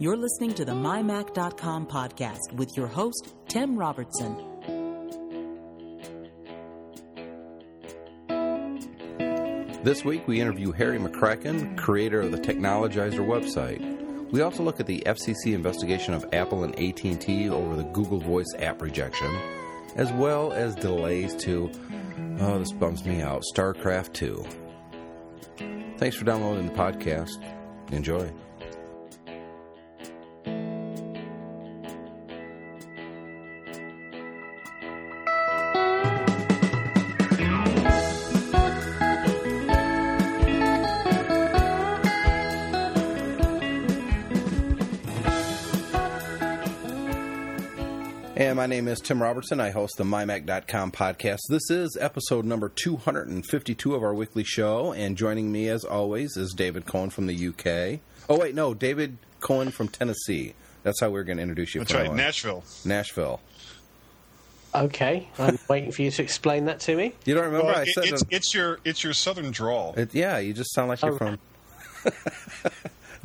You're listening to the MyMac.com podcast with your host, Tim Robertson. This week we interview Harry McCracken, creator of the Technologizer website. We also look at the FCC investigation of Apple and AT&T over the Google Voice app rejection, as well as delays to oh this bums me out, StarCraft 2. Thanks for downloading the podcast. Enjoy. Name is Tim Robertson. I host the MyMac.com podcast. This is episode number 252 of our weekly show. And joining me, as always, is David Cohen from the UK. Oh, wait, no, David Cohen from Tennessee. That's how we're going to introduce you. That's right, on. Nashville. Nashville. Okay, I'm waiting for you to explain that to me. You don't remember? Well, I it- said it's, it's your it's your southern drawl. it, yeah, you just sound like you're Oh. from.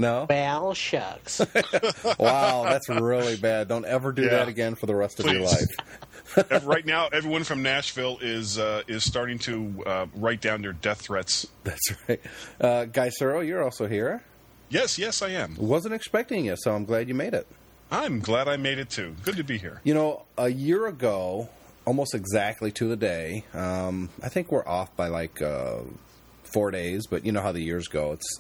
no? Well, shucks. Wow, that's really bad. Don't ever do Yeah. that again for the rest of your life. Right now, everyone from Nashville is uh, is starting to uh, write down their death threats. That's right. Uh, Guy Serle, you're also here. Yes, yes, I am. Wasn't expecting you, so I'm glad you made it. I'm glad I made it too. Good to be here. You know, a year ago, almost exactly to the day, um, I think we're off by like uh, four days, but you know how the years go. It's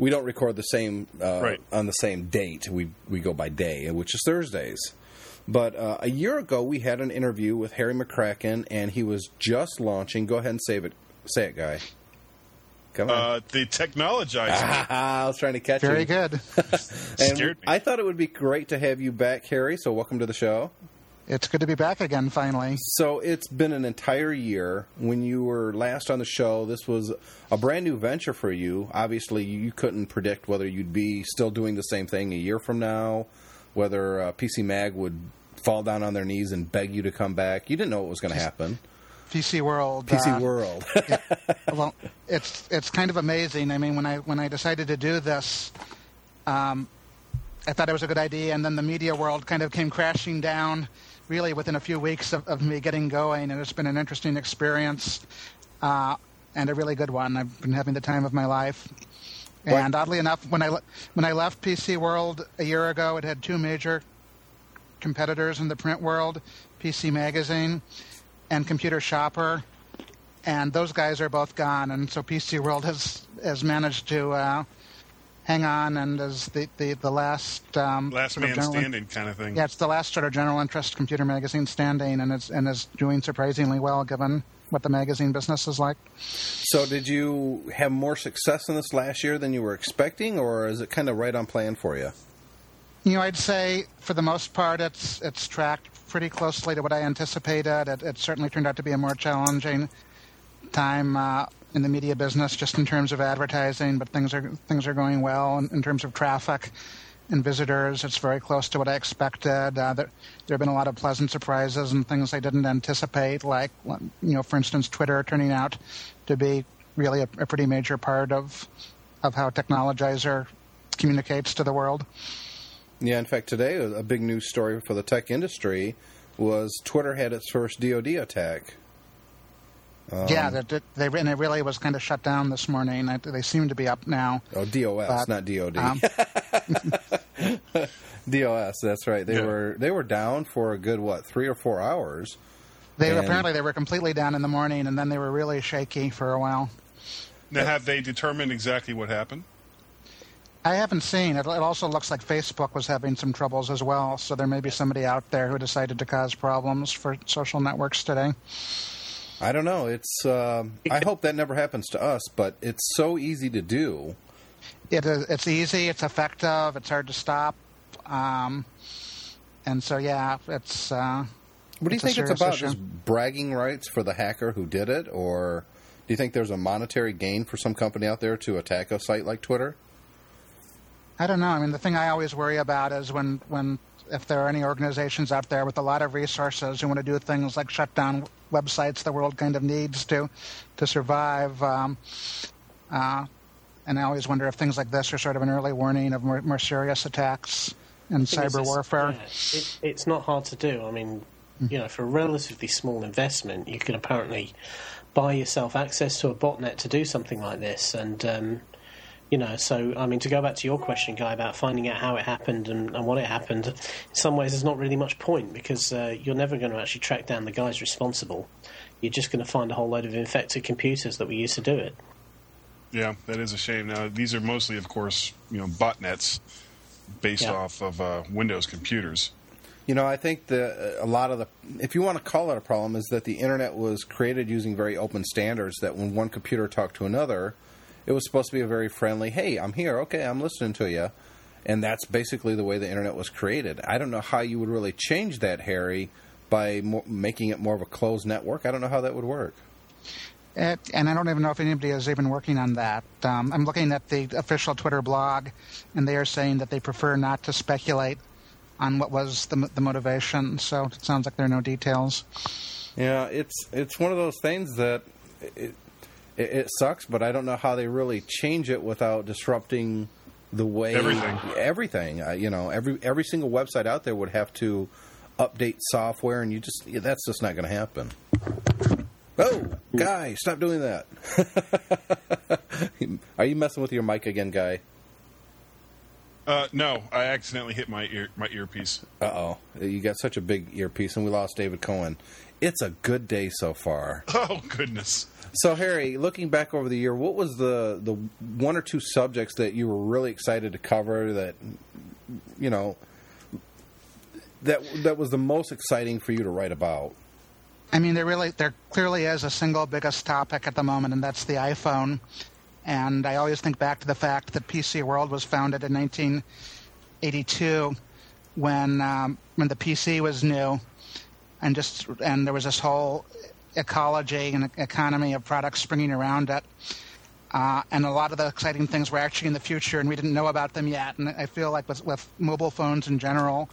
we don't record the same uh, Right. on the same date. We we go by day, which is Thursdays. But uh, a year ago, we had an interview with Harry McCracken, and he was just launching. Go ahead and save it. Say it, guy. Come on. Uh, the Technologizer. I was trying to catch Very you. Very good. And Scared me. I thought it would be great to have you back, Harry. So welcome to the show. It's good to be back again finally. So it's been an entire year. When you were last on the show, this was a brand new venture for you. Obviously, you couldn't predict whether you'd be still doing the same thing a year from now, whether uh, PC Mag would fall down on their knees and beg you to come back. You didn't know what was going to happen. PC World. PC uh, World. Well, it's it's kind of amazing. I mean, when I when I decided to do this, um, I thought it was a good idea, and then the media world kind of came crashing down, really within a few weeks of, of me getting going, and it's been an interesting experience, uh, and a really good one. I've been having the time of my life. And oddly enough, when I when I left PC World a year ago, it had two major competitors in the print world, PC Magazine and Computer Shopper, and those guys are both gone. And so PC World has has managed to uh, hang on and is the the the last um, Last sort of man general- standing kind of thing. Yeah, it's the last sort of general interest computer magazine standing, and it's and is doing surprisingly well given what the magazine business is like. so, did you have more success in this last year than you were expecting, or is it kind of right on plan for you? You know, I'd say for the most part, it's it's tracked pretty closely to what I anticipated. It, it certainly turned out to be a more challenging time uh, in the media business, just in terms of advertising. But things are things are going well in, in terms of traffic and visitors. It's very close to what I expected. Uh, there, there have been a lot of pleasant surprises and things I didn't anticipate, like you know, for instance, Twitter turning out to be really a, a pretty major part of of how Technologizer communicates to the world. Yeah, in fact, today a a big news story for the tech industry was Twitter had its first DoD attack. Um, yeah, that that- they and it really was kind of shut down this morning. They seem to be up now. Oh, DOS, But, not DOD. um, DOS, that's right. They Yeah. were they were down for a good what three or four hours. They And- apparently they were completely down in the morning, and then they were really shaky for a while. Now, have they determined exactly what happened? I haven't seen it. It also looks like Facebook was having some troubles as well. So there may be somebody out there who decided to cause problems for social networks today. I don't know. It's um, I hope that never happens to us, but it's so easy to do. It is. It's easy. It's effective. It's hard to stop. Um, and so yeah, it's. Uh, What do you think it's about? issue. Just bragging rights for the hacker who did it, or do you think there's a monetary gain for some company out there to attack a site like Twitter? I don't know. I mean, the thing I always worry about is when, when if there are any organizations out there with a lot of resources who want to do things like shut down websites the world kind of needs to to survive. Um, uh, and I always wonder if things like this are sort of an early warning of more, more serious attacks and cyber it's- warfare. yeah, it, it's not hard to do. I mean, you know, for a relatively small investment, you can apparently buy yourself access to a botnet to do something like this. And, um, you know, so, I mean, to go back to your question, Guy, about finding out how it happened and, and what it happened, in some ways there's not really much point because uh, you're never going to actually track down the guys responsible. You're just going to find a whole load of infected computers that were used to do it. Yeah, that is a shame. Now these are mostly, of course, you know, botnets based Yeah. off of uh, Windows computers. You know, I think the a lot of the, if you want to call it a problem, is that the internet was created using very open standards. That when one computer talked to another, it was supposed to be a very friendly, "Hey, I'm here. Okay, I'm listening to you," and that's basically the way the internet was created. I don't know how you would really change that, Harry, by mo- making it more of a closed network. I don't know how that would work. It, and I don't even know if anybody is even working on that. Um, I'm looking at the official Twitter blog, and they are saying that they prefer not to speculate on what was the, the motivation. So it sounds like there are no details. Yeah, it's it's one of those things that it, it, it sucks, but I don't know how they really change it without disrupting the way Everything. Everything, uh, you know, every every single website out there would have to update software, and you just yeah, that's just not going to happen. Oh, guy, stop doing that! Are you messing with your mic again, guy? Uh, no, I accidentally hit my ear my earpiece. Uh oh, you got such a big earpiece, and we lost David Cohen. It's a good day so far. Oh goodness. So, Harry, looking back over the year, what was the the one or two subjects that you were really excited to cover that you know that that was the most exciting for you to write about? I mean, there really, there clearly is a single biggest topic at the moment, and that's the iPhone. And I always think back to the fact that PC World was founded in 1982, when um, when the PC was new, and just and there was this whole ecology and economy of products springing around it. Uh, and a lot of the exciting things were actually in the future, and we didn't know about them yet. And I feel like with, with mobile phones in general,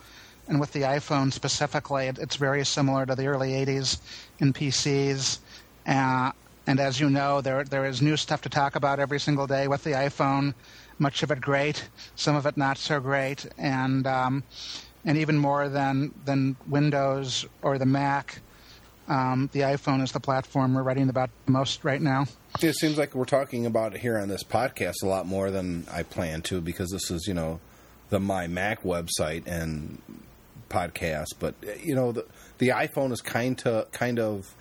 and with the iPhone specifically, it, it's very similar to the early '80s in PCs. Uh, and as you know, there there is new stuff to talk about every single day with the iPhone. Much of it great, some of it not so great, and um, and even more than than Windows or the Mac, um, the iPhone is the platform we're writing about most right now. It seems like we're talking about it here on this podcast a lot more than I plan to because this is, you know, the My Mac website and podcast. But you know, the the iPhone is kind to kind of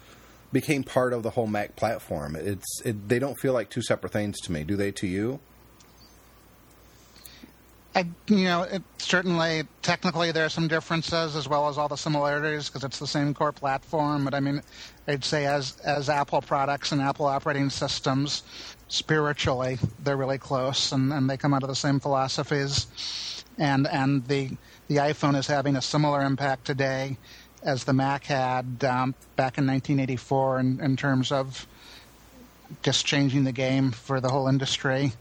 became part of the whole Mac platform. It's it, they don't feel like two separate things to me. Do they to you? I, you know, it, certainly technically there are some differences as well as all the similarities because it's the same core platform. But I mean, I'd say as as Apple products and Apple operating systems, spiritually they're really close and, and they come out of the same philosophies. And and the the iPhone is having a similar impact today as the Mac had um, back in 1984 in, in terms of just changing the game for the whole industry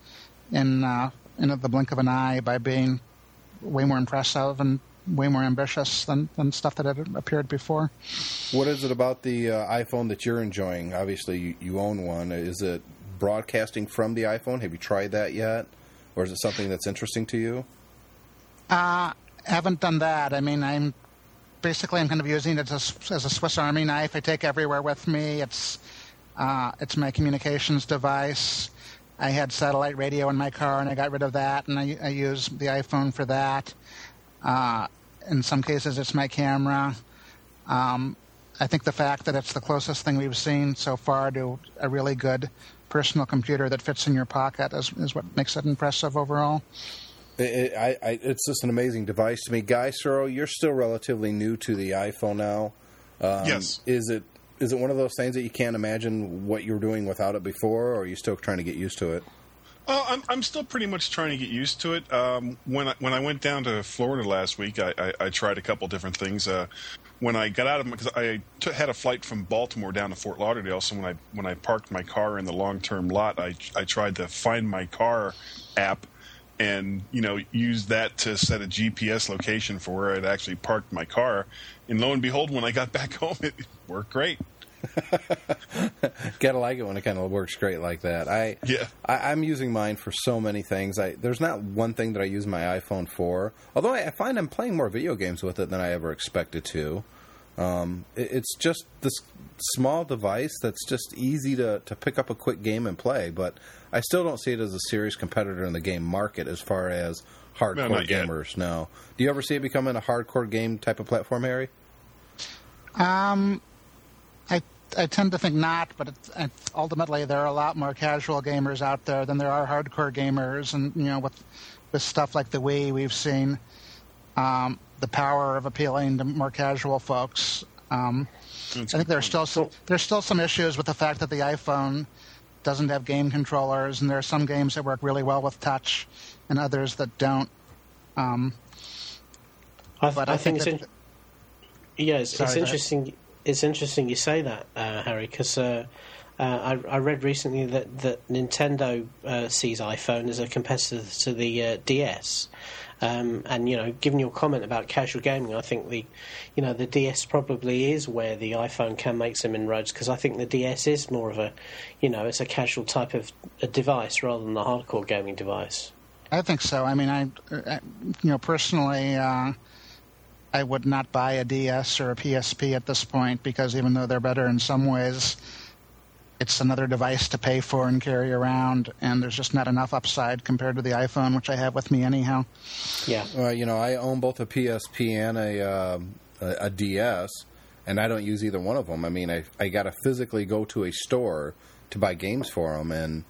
in uh, in the blink of an eye by being way more impressive and way more ambitious than, than stuff that had appeared before. What is it about the uh, iPhone that you're enjoying? Obviously, you, you own one. Is it broadcasting from the iPhone? Have you tried that yet, or is it something that's interesting to you? Uh, haven't done that. I mean, I'm basically I'm kind of using it as, as a Swiss Army knife. I take everywhere with me. It's uh, it's my communications device. I had satellite radio in my car, and I got rid of that, and I, I use the iPhone for that. Uh, in some cases, it's my camera. Um, I think the fact that it's the closest thing we've seen so far to a really good personal computer that fits in your pocket is, is what makes it impressive overall. It, it, I, I, it's just an amazing device to me. Guy Serle, you're still relatively new to the iPhone now. Um, Yes. Is it is it one of those things that you can't imagine what you were doing without it before, or are you still trying to get used to it? Oh, I'm I'm still pretty much trying to get used to it. Um, when I, when I went down to Florida last week, I, I, I tried a couple different things. Uh, when I got out of because I t- had a flight from Baltimore down to Fort Lauderdale, so when I when I parked my car in the long term lot, I I tried to find my car app and you know use that to set a GPS location for where I'd actually parked my car. And lo and behold, when I got back home, it worked great. Gotta like it when it kind of works great like that. I Yeah. I, I'm using mine for so many things. I there's not one thing that I use my iPhone for. Although I, I find I'm playing more video games with it than I ever expected to. Um, it, it's just this small device that's just easy to, to pick up a quick game and play. But I still don't see it as a serious competitor in the game market as far as hardcore not yet. gamers. No. Do you ever see it becoming a hardcore game type of platform, Harry? Um, I I tend to think not, but it's, it, ultimately there are a lot more casual gamers out there than there are hardcore gamers, and you know with with stuff like the Wii, we've seen um, the power of appealing to more casual folks. Um, I think there's still some, there's still some issues with the fact that the iPhone doesn't have game controllers, and there are some games that work really well with touch, and others that don't. Um, I, But I, I think, think it's in, yeah, it's, Sorry, it's go ahead. interesting. It's interesting you say that, uh, Harry, because uh, uh, I, I read recently that that Nintendo uh, sees iPhone as a competitor to the uh, DS. Um, and you know, given your comment about casual gaming, I think the, you know, the DS probably is where the iPhone can make some inroads because I think the DS is more of a, you know, it's a casual type of a device rather than the hardcore gaming device. I think so. I mean, I, I you know, personally, uh, I would not buy a DS or a PSP at this point because even though they're better in some ways, it's another device to pay for and carry around, and there's just not enough upside compared to the iPhone, which I have with me anyhow. Yeah. Uh, you know, I own both a PSP and a, um a a DS, and I don't use either one of them. I mean, I I got to physically go to a store to buy games for them, and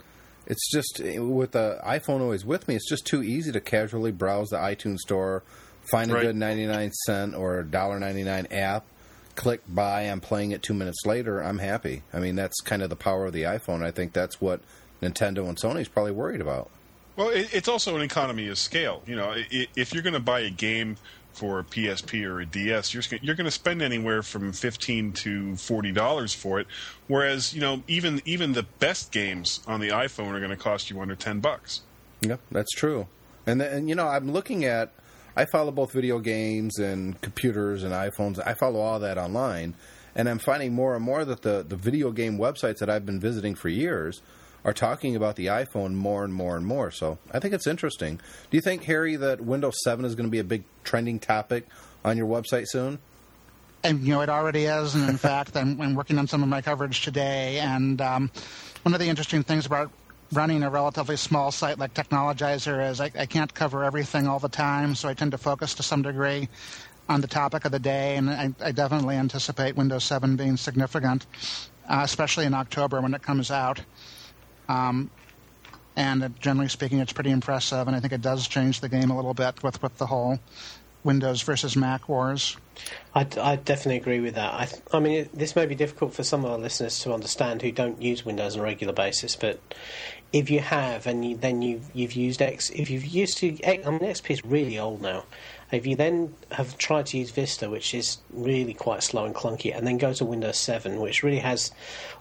it's just with the iPhone always with me. It's just too easy to casually browse the iTunes store, find a Right. good ninety nine cent or dollar ninety nine app, click buy. I'm playing it two minutes later. I'm happy. I mean, that's kind of the power of the iPhone. I think that's what Nintendo and Sony's probably worried about. Well, it, it's also an economy of scale. You know, i- if you're going to buy a game for a PSP or a DS, you're you're going to spend anywhere from fifteen to forty dollars for it. Whereas, you know, even even the best games on the iPhone are going to cost you under ten bucks. Yeah, that's true. And then, and, you know, I'm looking at. I follow both video games and computers and iPhones. I follow all that online, and I'm finding more and more that the the video game websites that I've been visiting for years are talking about the iPhone more and more and more. So I think it's interesting. Do you think, Harry, that Windows 7 is going to be a big trending topic on your website soon? and you know it already is. And in fact, I'm, I'm working on some of my coverage today. And um, one of the interesting things about running a relatively small site like Technologizer is I, I can't cover everything all the time, so I tend to focus to some degree on the topic of the day. And I, I definitely anticipate Windows 7 being significant, uh, especially in October when it comes out. Um, and generally speaking, it's pretty impressive, and I think it does change the game a little bit with, with the whole Windows versus Mac wars. I, I definitely agree with that. I, I mean, it, this may be difficult for some of our listeners to understand who don't use Windows on a regular basis, but if you have, and you, then you, you've used X, if you've used to, I mean, XP is really old now. If you then have tried to use Vista, which is really quite slow and clunky, and then go to Windows 7, which really has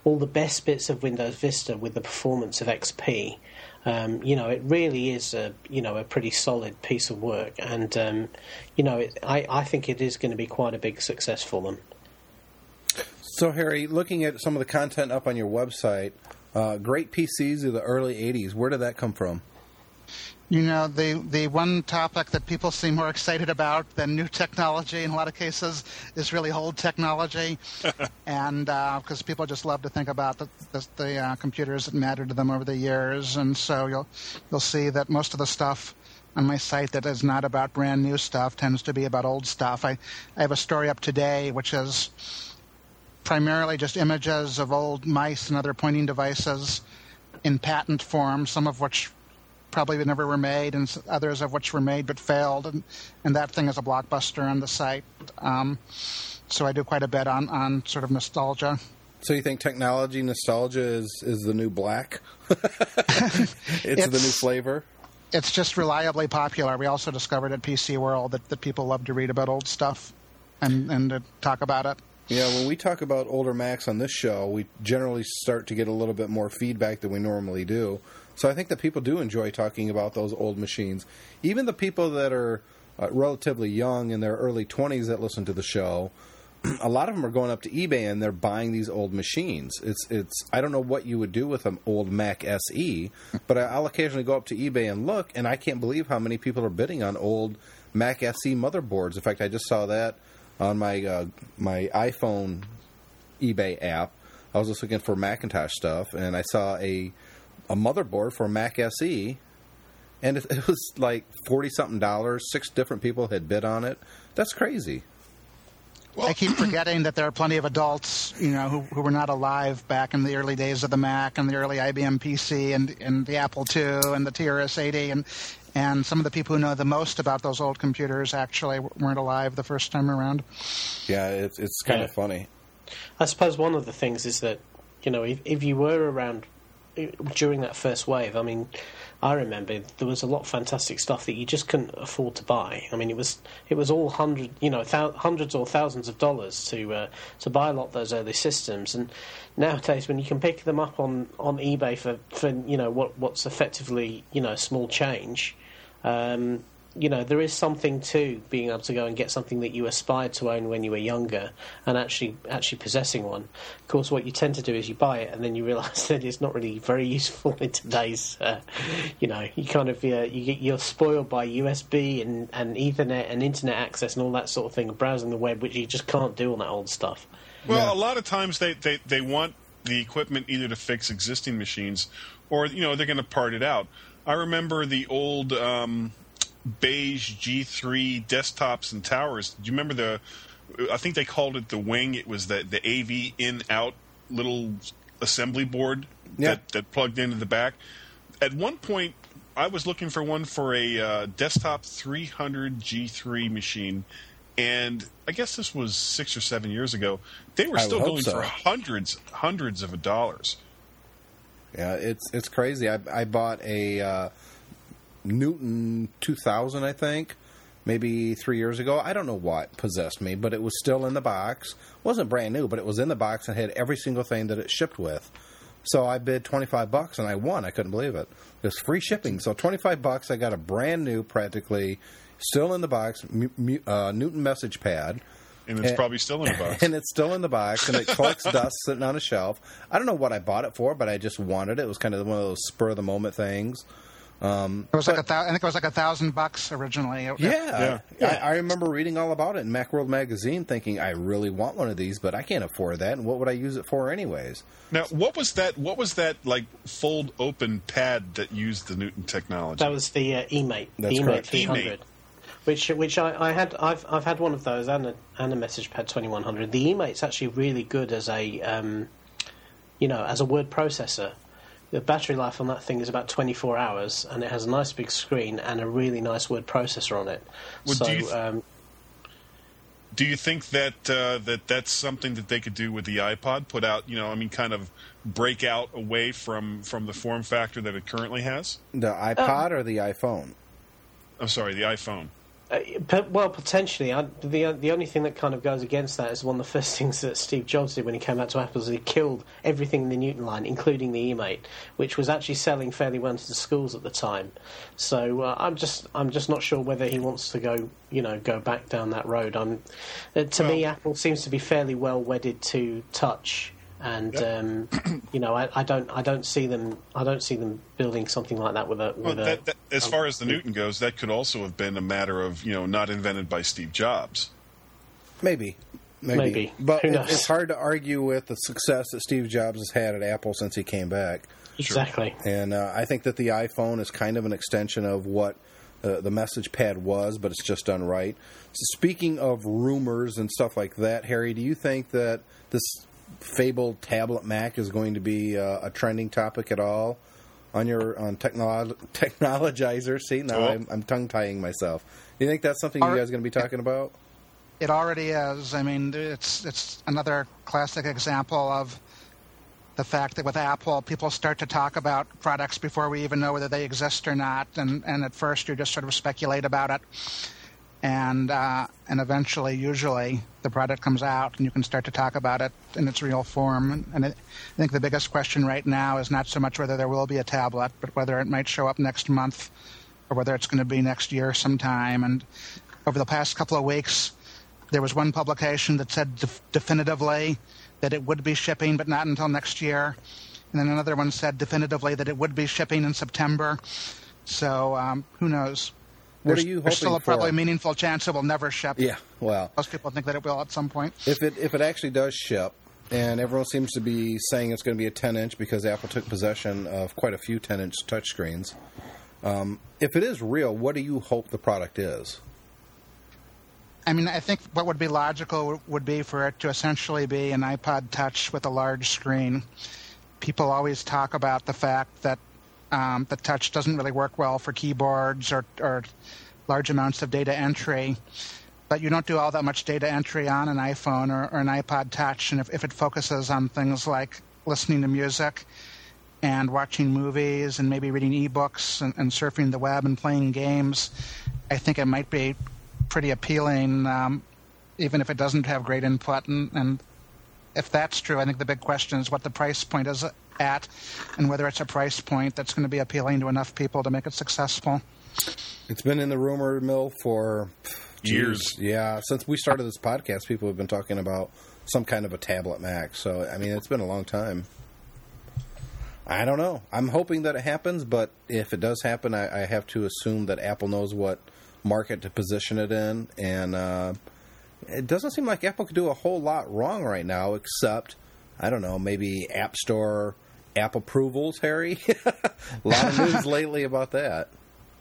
all the best bits of Windows Vista with the performance of XP, um, you know, it really is a you know a pretty solid piece of work, and um, you know, it, I I think it is going to be quite a big success for them. So, Harry, looking at some of the content up on your website, uh, great PCs of the early 80s, where did that come from? You know, the, the one topic that people seem more excited about than new technology in a lot of cases is really old technology. and because people just love to think about the, the, the uh, computers that mattered to them over the years. And so you'll, you'll see that most of the stuff on my site that is not about brand new stuff tends to be about old stuff. I, I have a story up today which is primarily just images of old mice and other pointing devices in patent form, some of which probably never were made, and others of which were made but failed. And, and that thing is a blockbuster on the site. Um, so I do quite a bit on, on sort of nostalgia. So you think technology nostalgia is, is the new black? it's, the new flavor? It's just reliably popular. We also discovered at PC World that, that people love to read about old stuff and, and to talk about it. Yeah, when we talk about older Macs on this show, we generally start to get a little bit more feedback than we normally do. So I think that people do enjoy talking about those old machines. Even the people that are uh, relatively young in their early 20s that listen to the show, a lot of them are going up to eBay and they're buying these old machines. It's it's I don't know what you would do with an old Mac SE, but I'll occasionally go up to eBay and look, and I can't believe how many people are bidding on old Mac SE motherboards. In fact, I just saw that on my uh, my iPhone eBay app. I was just looking for Macintosh stuff, and I saw a a motherboard for Mac SE, and it, it was like forty something dollars. Six different people had bid on it. That's crazy. I keep forgetting that there are plenty of adults, you know, who, who were not alive back in the early days of the Mac and the early IBM PC and, and the Apple II and the TRS-80 and and some of the people who know the most about those old computers actually weren't alive the first time around. Yeah, it's it's kind Yeah. of funny. I suppose one of the things is that you know if, if you were around uh, during that first wave, I mean, I remember there was a lot of fantastic stuff that you just couldn't afford to buy. I mean, it was it was all hundred you know hundreds or thousands of dollars to uh, to buy a lot of those early systems, and nowadays when you can pick them up on, on eBay for, for you know what what's effectively you know small change. Um, you know, there is something to being able to go and get something that you aspired to own when you were younger, and actually actually possessing one. Of course, what you tend to do is you buy it, and then you realise that it's not really very useful in today's. Uh, you know, you kind of uh, you get you're spoiled by USB and, and Ethernet and internet access and all that sort of thing, browsing the web, which you just can't do on that old stuff. Well, a lot of times they, they, they want the equipment either to fix existing machines or, you know, they're going to part it out. I remember the old um, beige G3 desktops and towers. Do you remember the, I think they called it the wing. It was the, the AV in out little assembly board Yeah. that, that plugged into the back. At one point, I was looking for one for a uh, desktop 300 G3 machine, and I guess this was six or seven years ago. They were still going so. for hundreds, hundreds of dollars. Yeah, it's it's crazy. I I bought a uh, Newton 2000, I think, maybe three years ago. I don't know what possessed me, but it was still in the box. wasn't brand new, but it was in the box and had every single thing that it shipped with. So I bid 25 bucks and I won. I couldn't believe it. It was free shipping. So 25 bucks, I got a brand new, practically still in the box uh, Newton message pad. And it's Eh, probably still in the box. and it's still in the box and it collects dust sitting on a shelf. I don't know what I bought it for, but I just wanted it. It was kind of one of those spur of the moment things. It was like a thou- I think it was like a thousand bucks originally. It- Yeah, Yeah. I, I remember reading all about it in MacWorld magazine, thinking I really want one of these, but I can't afford that. And what would I use it for, anyways? Now, what was that? What was that like fold open pad that used the Newton technology? That was the uh, eMate, That's the eMate correct. 300, eMate. which which I, I had. I've I've had one of those and a, and a Message Pad 2100. The eMate's actually really good as a um, you know as a word processor. The battery life on that thing is about 24 hours, and it has a nice big screen and a really nice word processor on it. Well, so do you th- um, Do you think that uh, that that's something that they could do with the iPod? Put out, you know, I mean, kind of break out away from from the form factor that it currently has. The iPod or the iPhone? I'm sorry, the iPhone. Uh, well, potentially. I, the the only thing that kind of goes against that is one of the first things that Steve Jobs did when he came out to Apple is he killed everything in the Newton line, including the eMate, which was actually selling fairly well to the schools at the time. So uh, I'm just I'm just not sure whether he wants to go you know go back down that road. I'm, uh, to me, Apple seems to be fairly well wedded to touch. And um, you know, I, I don't, I don't see them, I don't see them building something like that with a, Well, with a. that, that, as far as the Newton goes, that could also have been a matter of you know not invented by Steve Jobs. Maybe. Maybe. Maybe. But Who it- knows? it's hard to argue with the success that Steve Jobs has had at Apple since he came back. exactly. And uh, I think that the iPhone is kind of an extension of what uh, the message pad was, but it's just done right. So speaking of rumors and stuff like that, Harry, do you think that this fabled tablet Mac is going to be uh, a trending topic at all on your on technolo- technologizer? See, now Oh. I'm, I'm tongue tying myself. Do you think that's something you guys are going to be talking about? It already is. I mean, it's it's another classic example of the fact that with Apple, people start to talk about products before we even know whether they exist or not, and and at first you just sort of speculate about it, and uh, and eventually, usually, the product comes out and you can start to talk about it in its real form. And it, I think the biggest question right now is not so much whether there will be a tablet, but whether it might show up next month, or whether it's going to be next year sometime. And over the past couple of weeks. there was one publication that said def- definitively that it would be shipping, but not until next year. And then another one said definitively that it would be shipping in September. So um, who knows? What there's, are you there's still a for? probably meaningful chance it will never ship. Yeah, well, Most people think that it will at some point. If it if it actually does ship, and everyone seems to be saying it's going to be a 10 inch because Apple took possession of quite a few 10 inch touchscreens. Um, if it is real, what do you hope the product is? I mean, I think what would be logical would be for it to essentially be an iPod Touch with a large screen. People always talk about the fact that um, the Touch doesn't really work well for keyboards or, or large amounts of data entry. But you don't do all that much data entry on an iPhone or, or an iPod Touch, and if, if it focuses on things like listening to music and watching movies and maybe reading ebooks and, and surfing the web and playing games, I think it might be pretty appealing, um, even if it doesn't have great input. And, and if that's true, I think the big question is what the price point is at, and whether it's a price point that's going to be appealing to enough people to make it successful. It's been in the rumor mill for geez, Years. Yeah, since we started this podcast, people have been talking about some kind of a tablet Mac. So I mean, it's been a long time. I don't know. I'm hoping that it happens, but if it does happen, I, I have to assume that Apple knows what market to position it in, and uh, it doesn't seem like Apple could do a whole lot wrong right now, except I don't know, maybe App Store app approvals. Harry, a lot of news lately about that.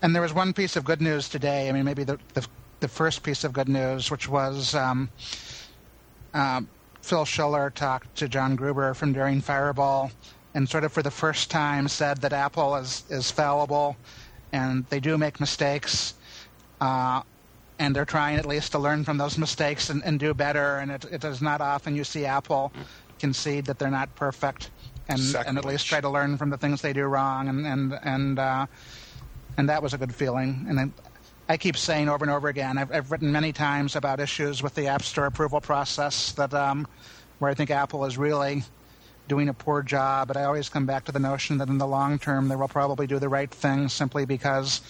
And there was one piece of good news today. I mean, maybe the the, the first piece of good news, which was um, um, Phil Schiller talked to John Gruber from Daring Fireball, and sort of for the first time said that Apple is is fallible, and they do make mistakes. Uh, and they're trying at least to learn from those mistakes and, and do better. And it, it is not often you see Apple concede that they're not perfect, and, and at least try to learn from the things they do wrong. And and and uh, and that was a good feeling. And I, I keep saying over and over again, I've, I've written many times about issues with the App Store approval process that um, where I think Apple is really doing a poor job. But I always come back to the notion that in the long term, they will probably do the right thing simply because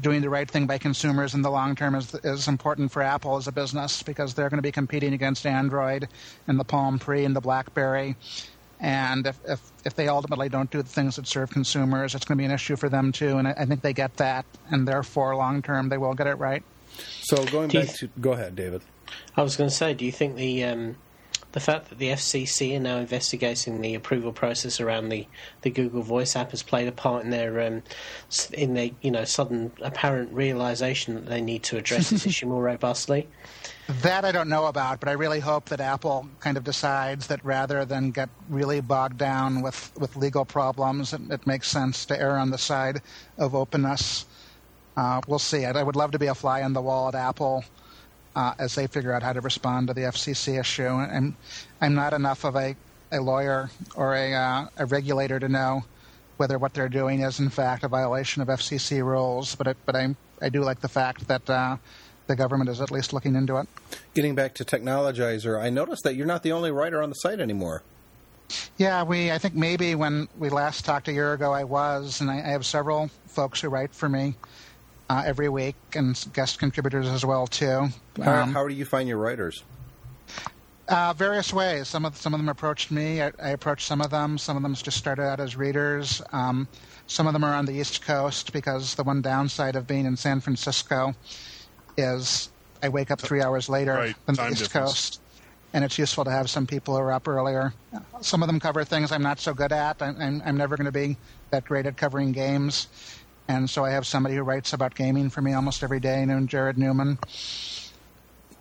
doing the right thing by consumers in the long term is, is important for Apple as a business because they're going to be competing against Android and the Palm Pre and the BlackBerry. And if, if, if they ultimately don't do the things that serve consumers, it's going to be an issue for them too. And I, I think they get that. And therefore, long term, they will get it right. So going Do you back to go ahead, David. I was going to say, do you think the um, the fact that the FCC are now investigating the approval process around the, the Google Voice app has played a part in their um, in their you know sudden apparent realization that they need to address this issue more robustly? That I don't know about, but I really hope that Apple kind of decides that rather than get really bogged down with, with legal problems, it, it makes sense to err on the side of openness. Uh, we'll see. I, I would love to be a fly on the wall at Apple uh, as they figure out how to respond to the FCC issue. I'm, I'm not enough of a, a lawyer or a, uh, a regulator to know whether what they're doing is in fact a violation of FCC rules, but it, but I I do like the fact that uh, the government is at least looking into it. Getting back to Technologizer, I noticed that you're not the only writer on the site anymore. Yeah, we. I think maybe when we last talked a year ago, I was, and I, I have several folks who write for me uh, every week, and guest contributors as well too. How, Um, how do you find your writers? Uh, various ways. Some of some of them approached me. I, I approached some of them. Some of them just started out as readers. Um, some of them are on the East Coast because the one downside of being in San Francisco is I wake up three hours later Right, than the time East difference. Coast, and it's useful to have some people who are up earlier. Some of them cover things I'm not so good at. I'm, I'm, I'm never going to be that great at covering games, and so I have somebody who writes about gaming for me almost every day, named Jared Newman.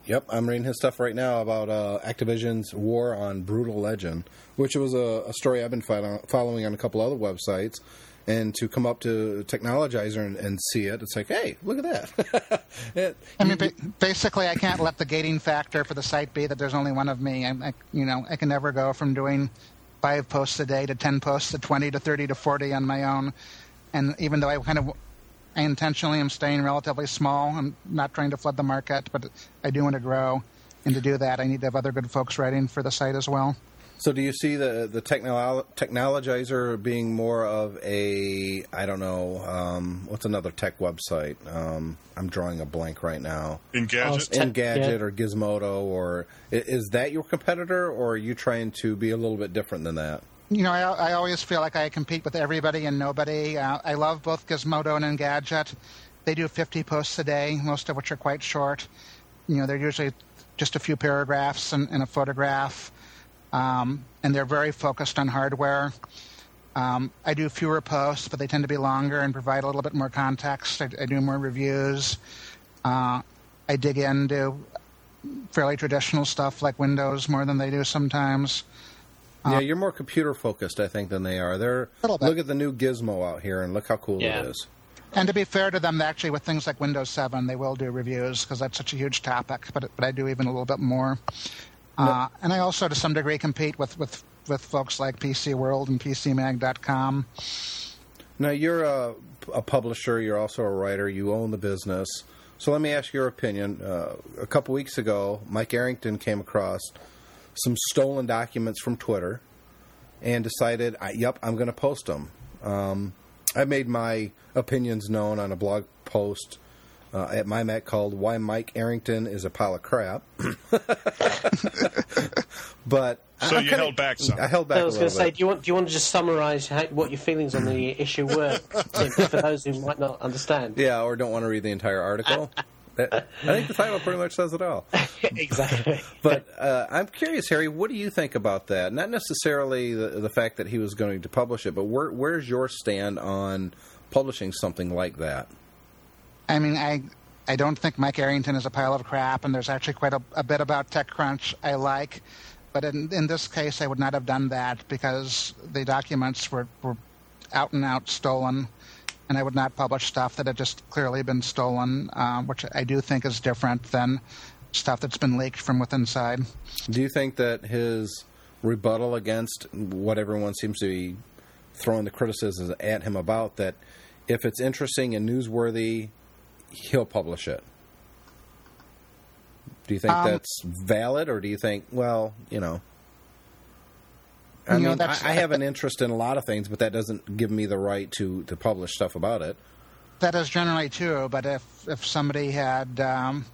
Yep, I'm reading his stuff right now about uh, Activision's war on Brutal Legend, which was a, a story I've been follow- following on a couple other websites. And to come up to Technologizer and, and see it, it's like, hey, look at that. It- I mean, ba- basically, I can't let the gating factor for the site be that there's only one of me. I, I, you know, I can never go from doing five posts a day to ten posts to twenty to thirty to forty on my own. And even though I kind of, I intentionally am staying relatively small. I'm not trying to flood the market, but I do want to grow. And to do that, I need to have other good folks writing for the site as well. So, do you see the the technolo- technologizer being more of a I don't know um, what's another tech website? Um, I'm drawing a blank right now. Engadget. Tech- Engadget yeah. or Gizmodo, or is that your competitor, or are you trying to be a little bit different than that? You know, I, I always feel like I compete with everybody and nobody. Uh, I love both Gizmodo and Engadget. They do 50 posts a day, most of which are quite short. You know, they're usually just a few paragraphs and, and a photograph, um, and they're very focused on hardware. Um, I do fewer posts, but they tend to be longer and provide a little bit more context. I, I do more reviews. Uh, I dig into fairly traditional stuff like Windows more than they do sometimes. Yeah, you're more computer focused, I think, than they are. They're look at the new Gizmo out here, and look how cool Yeah. it is. And to be fair to them, actually, with things like Windows 7, they will do reviews because that's such a huge topic. But but I do even a little bit more. Uh, and I also, to some degree, compete with with with folks like PC World and PCMag.com. Now you're a, a publisher. You're also a writer. You own the business. So let me ask your opinion. Uh, a couple weeks ago, Mike Arrington came across some stolen documents from Twitter and decided, I, "Yep, I'm going to post them." Um, I made my opinions known on a blog post uh, at MyMac called "Why Mike Arrington is a Pile of Crap." but So I'm you kinda- held back some. I held back I was going to say, do you want do you want to just summarise how, what your feelings on the issue were Tim, for those who might not understand? Yeah, or don't want to read the entire article. I I think the title pretty much says it all. exactly. But uh, I'm curious, Harry, what do you think about that? Not necessarily the, the fact that he was going to publish it, but where, where's your stand on publishing something like that? I mean, I I don't think Mike Arrington is a pile of crap, and there's actually quite a, a bit about TechCrunch I like. But in, in this case, I would not have done that because the documents were, were out and out stolen, and I would not publish stuff that had just clearly been stolen, uh, which I do think is different than stuff that's been leaked from within inside. Do you think that his rebuttal against what everyone seems to be throwing the criticisms at him about that if it's interesting and newsworthy, he'll publish it? Do you think Um, that's valid, or do you think, well, you know? I You know, mean, that's- I, I have an interest in a lot of things, but that doesn't give me the right to, to publish stuff about it. That is generally true, but if if somebody had um,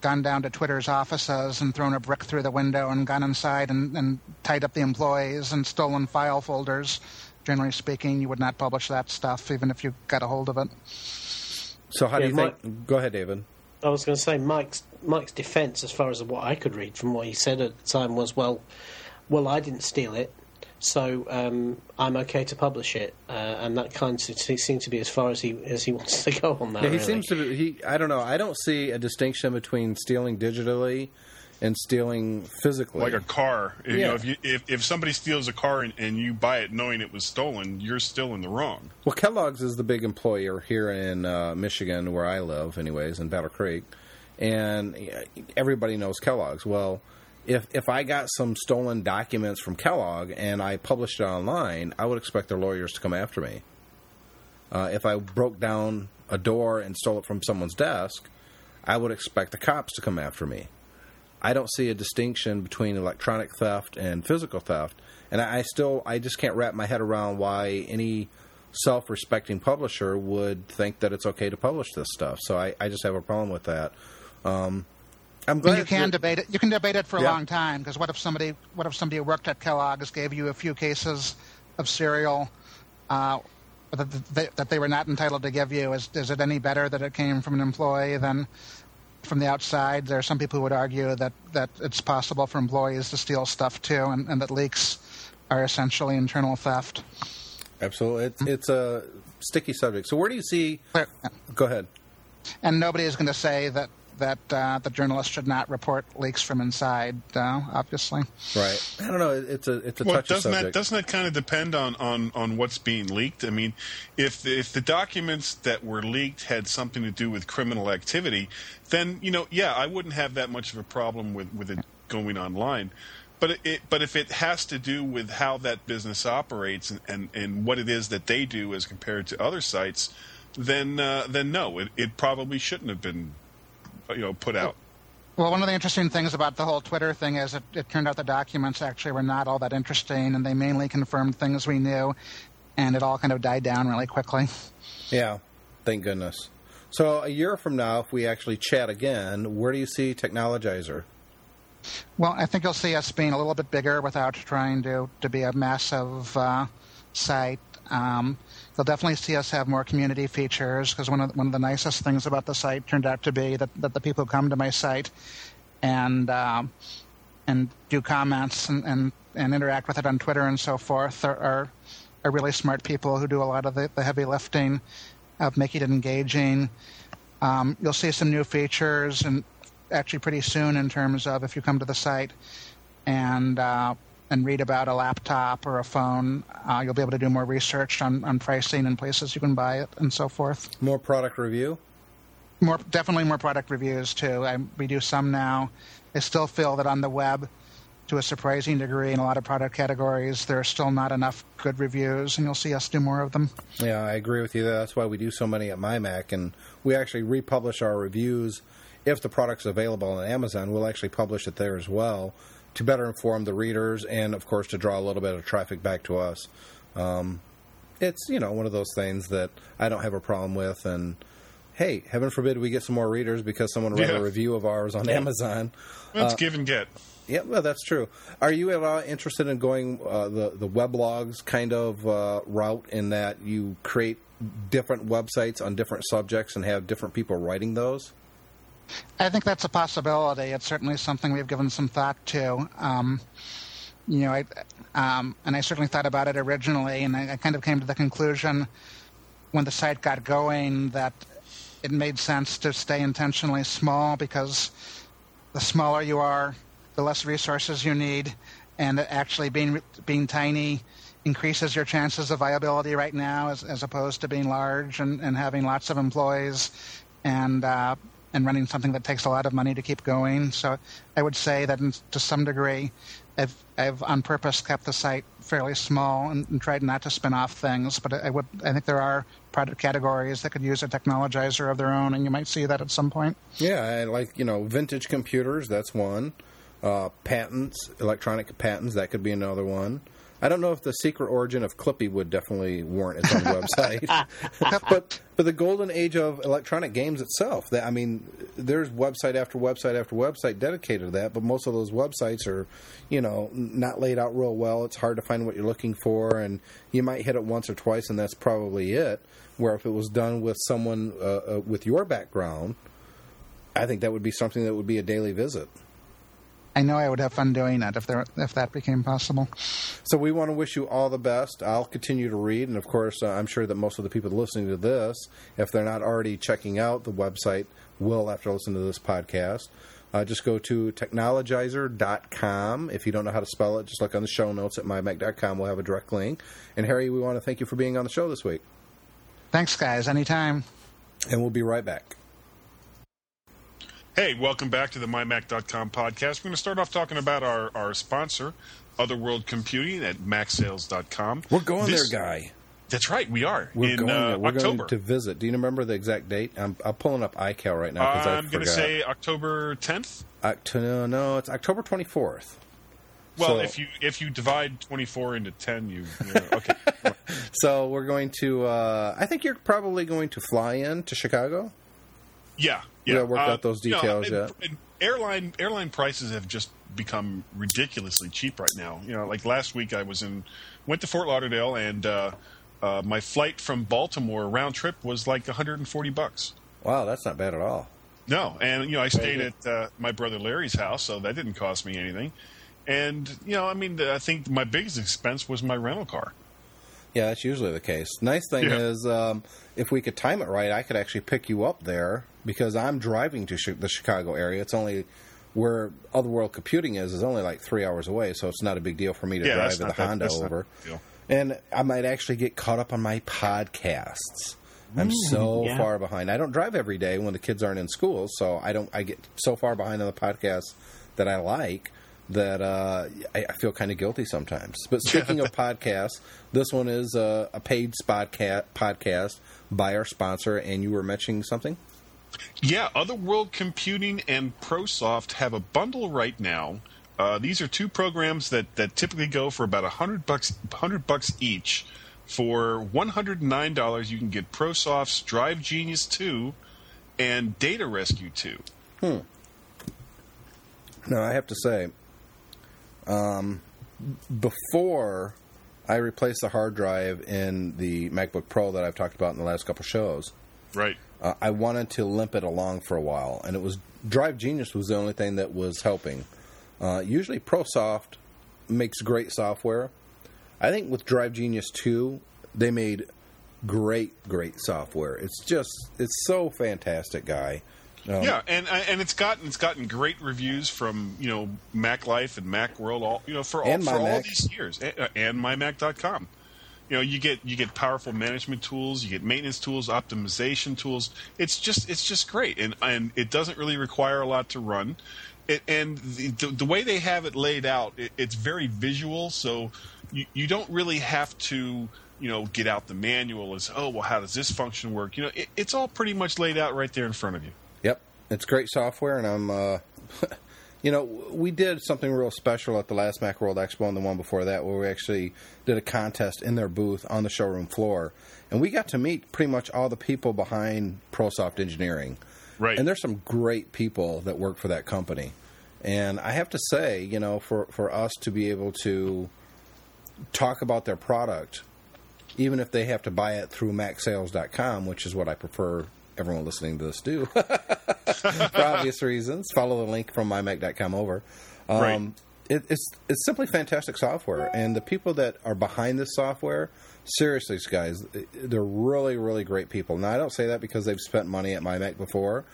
gone down to Twitter's offices and thrown a brick through the window and gone inside and, and tied up the employees and stolen file folders, generally speaking, you would not publish that stuff, even if you got a hold of it. So how do you Mike- think? Go ahead, David. I was going to say Mike's Mike's defence, as far as what I could read from what he said at the time, was well, well, I didn't steal it, so um, I'm okay to publish it, uh, and that kind of se- seemed to be as far as he as he wants to go on that. Yeah, he really. seems to be. He, I don't know. I don't see a distinction between stealing digitally and stealing physically. like a car. You know, if you if, if somebody steals a car and, and you buy it knowing it was stolen, you're still in the wrong. well, Kellogg's is the big employer here in uh, Michigan, where I live, anyways, in Battle Creek, and everybody knows Kellogg's. Well, if if I got some stolen documents from Kellogg and I published it online, I would expect their lawyers to come after me. Uh, if I broke down a door and stole it from someone's desk, I would expect the cops to come after me. I don't see a distinction between electronic theft and physical theft, and I, I still I just can't wrap my head around why any self-respecting publisher would think that it's okay to publish this stuff. So I, I just have a problem with that. Um, I'm glad you can debate it. You can debate it for a Yeah. long time because what if somebody what if somebody who worked at Kellogg's gave you a few cases of cereal uh, that, they, that they were not entitled to give you? Is is it any better that it came from an employee than from the outside? There are some people who would argue that that it's possible for employees to steal stuff too, and, and that leaks are essentially internal theft. Absolutely, it's, it's a sticky subject. So where do you see? Go ahead. And nobody is going to say that that uh, the journalist should not report leaks from inside. Uh, obviously. Right. I don't know. It's a it's a Well, touchy doesn't subject. that doesn't that kind of depend on, on, on what's being leaked? I mean, if the, if the documents that were leaked had something to do with criminal activity, then you know, yeah, I wouldn't have that much of a problem with, with it going online. But it, it but if it has to do with how that business operates and, and, and what it is that they do as compared to other sites, then uh, then no, it, it probably shouldn't have been you know put out. Well, one of the interesting things about the whole Twitter thing is it, it turned out the documents actually were not all that interesting, and they mainly confirmed things we knew, and it all kind of died down really quickly. Yeah, thank goodness. So a year from now, if we actually chat again, where do you see Technologizer? Well, I think you'll see us being a little bit bigger without trying to to be a massive uh, site. Um, you'll definitely see us have more community features because one of the, one of the nicest things about the site turned out to be that, that the people who come to my site and um, and do comments and, and, and interact with it on Twitter and so forth are, are, are really smart people who do a lot of the, the heavy lifting of making it engaging. Um, you'll see some new features and actually pretty soon in terms of if you come to the site and uh, and read about a laptop or a phone, uh, you'll be able to do more research on, on pricing and places you can buy it and so forth. More product review? More definitely more product reviews too. I, we do some now. I still feel that on the web, to a surprising degree, in a lot of product categories, there are still not enough good reviews, and you'll see us do more of them. Yeah, I agree with you. That's why we do so many at MyMac, and we actually republish our reviews. If the product's available on Amazon, we'll actually publish it there as well to better inform the readers and, of course, to draw a little bit of traffic back to us. Um, it's you know one of those things that I don't have a problem with, and hey, heaven forbid we get some more readers because someone read Yeah. a review of ours on Amazon. Let's give and get. Yeah, well, that's true. Are you at all interested in going uh, the the weblogs kind of uh, route in that you create different websites on different subjects and have different people writing those? I think that's a possibility. It's certainly something we've given some thought to. Um, you know, I, um, and I certainly thought about it originally, and I, I kind of came to the conclusion when the site got going that it made sense to stay intentionally small because the smaller you are, the less resources you need, and actually being being tiny increases your chances of viability right now as, as opposed to being large and, and having lots of employees and uh, and running something that takes a lot of money to keep going. So I would say that in, to some degree, I've I've on purpose kept the site fairly small and, and tried not to spin off things. But I would I think there are product categories that could use a technologizer of their own, and you might see that at some point. Yeah, I like you know vintage computers. That's one. Uh, patents, electronic patents. That could be another one. I don't know if the secret origin of Clippy would definitely warrant its own website, but but the golden age of electronic games itself. That I mean, there's website after website after website dedicated to that, but most of those websites are, you know, not laid out real well. It's hard to find what you're looking for, and you might hit it once or twice, and that's probably it. Where if it was done with someone uh, uh, with your background, I think that would be something that would be a daily visit. I know I would have fun doing it if there if that became possible. So we want to wish you all the best. I'll continue to read, and of course, uh, I'm sure that most of the people listening to this, if they're not already checking out the website, will after listening to this podcast. Uh, just go to technologizer.com. If you don't know how to spell it, just look on the show notes at mymac.com. We'll have a direct link. And Harry, we want to thank you for being on the show this week. Thanks, guys. Anytime. And we'll be right back. Hey, welcome back to the MyMac.com podcast. We're going to start off talking about our, our sponsor, Otherworld Computing at MacSales.com. We're going This- there, guy. That's right, we are. We're in going uh. We're October. going to visit. Do you remember the exact date? I'm, I'm pulling up iCal right now because I I'm going to say October 10th. Octo- no, no, it's October 24th. Well, So- if you if you divide 24 into 10, you, okay. So we're going to. Uh, I think you're probably going to fly in to Chicago. Yeah, We yeah. gotta work out those details and- yet. and airline airline prices have just become ridiculously cheap right now. You know, like last week I was in went to Fort Lauderdale and uh, uh, my flight from Baltimore round trip was like 140 bucks. Wow, that's not bad at all. No, and you know I stayed at uh, my brother Larry's house, so that didn't cost me anything. And you know, I mean, I think my biggest expense was my rental car. Yeah, that's usually the case. Nice thing Yeah. is, um, if we could time it right, I could actually pick you up there because I'm driving to chi- the Chicago area. It's only where Otherworld Computing is is only like three hours away, so it's not a big deal for me to Yeah, drive the that- Honda over. a big deal. And I might actually get caught up on my podcasts. I'm so yeah. far behind. I don't drive every day when the kids aren't in school, so I don't. I get so far behind on the podcasts that I like that uh, I, I feel kind of guilty sometimes. But speaking of podcasts, this one is a, a paid spotcat podcast by our sponsor, and you were mentioning something. Yeah, Otherworld Computing and ProSoft have a bundle right now. Uh, these are two programs that, that typically go for about a hundred bucks, hundred bucks each. For one hundred nine dollars, you can get ProSoft's Drive Genius two and Data Rescue two. Hmm. Now I have to say, um, before I replaced the hard drive in the MacBook Pro that I've talked about in the last couple shows, Right. uh, I wanted to limp it along for a while, and it was Drive Genius was the only thing that was helping. Uh, usually, ProSoft makes great software. I think with Drive Genius 2, they made great, great software. It's just, it's so fantastic, guy. Um, Yeah, and and it's gotten it's gotten great reviews from you know Mac Life and Mac World all you know for all for all these years and, uh, and mymac.com. You know, you get you get powerful management tools, you get maintenance tools, optimization tools. It's just it's just great, and and it doesn't really require a lot to run. It, and the, the, the way they have it laid out, it, it's very visual, so you, you don't really have to you know get out the manual as oh well how does this function work? You know, it, it's all pretty much laid out right there in front of you. It's great software, and I'm, uh, you know, we did something real special at the last Macworld Expo and the one before that, where we actually did a contest in their booth on the showroom floor, and we got to meet pretty much all the people behind ProSoft Engineering. Right. And there's some great people that work for that company, and I have to say, you know, for for us to be able to talk about their product, even if they have to buy it through MacSales.com, which is what I prefer everyone listening to this do, for obvious reasons. Follow the link from mymac.com over. Um, Right. it, it's it's simply fantastic software, and the people that are behind this software, seriously, guys, they're really really great people. Now I don't say that because they've spent money at MyMac before,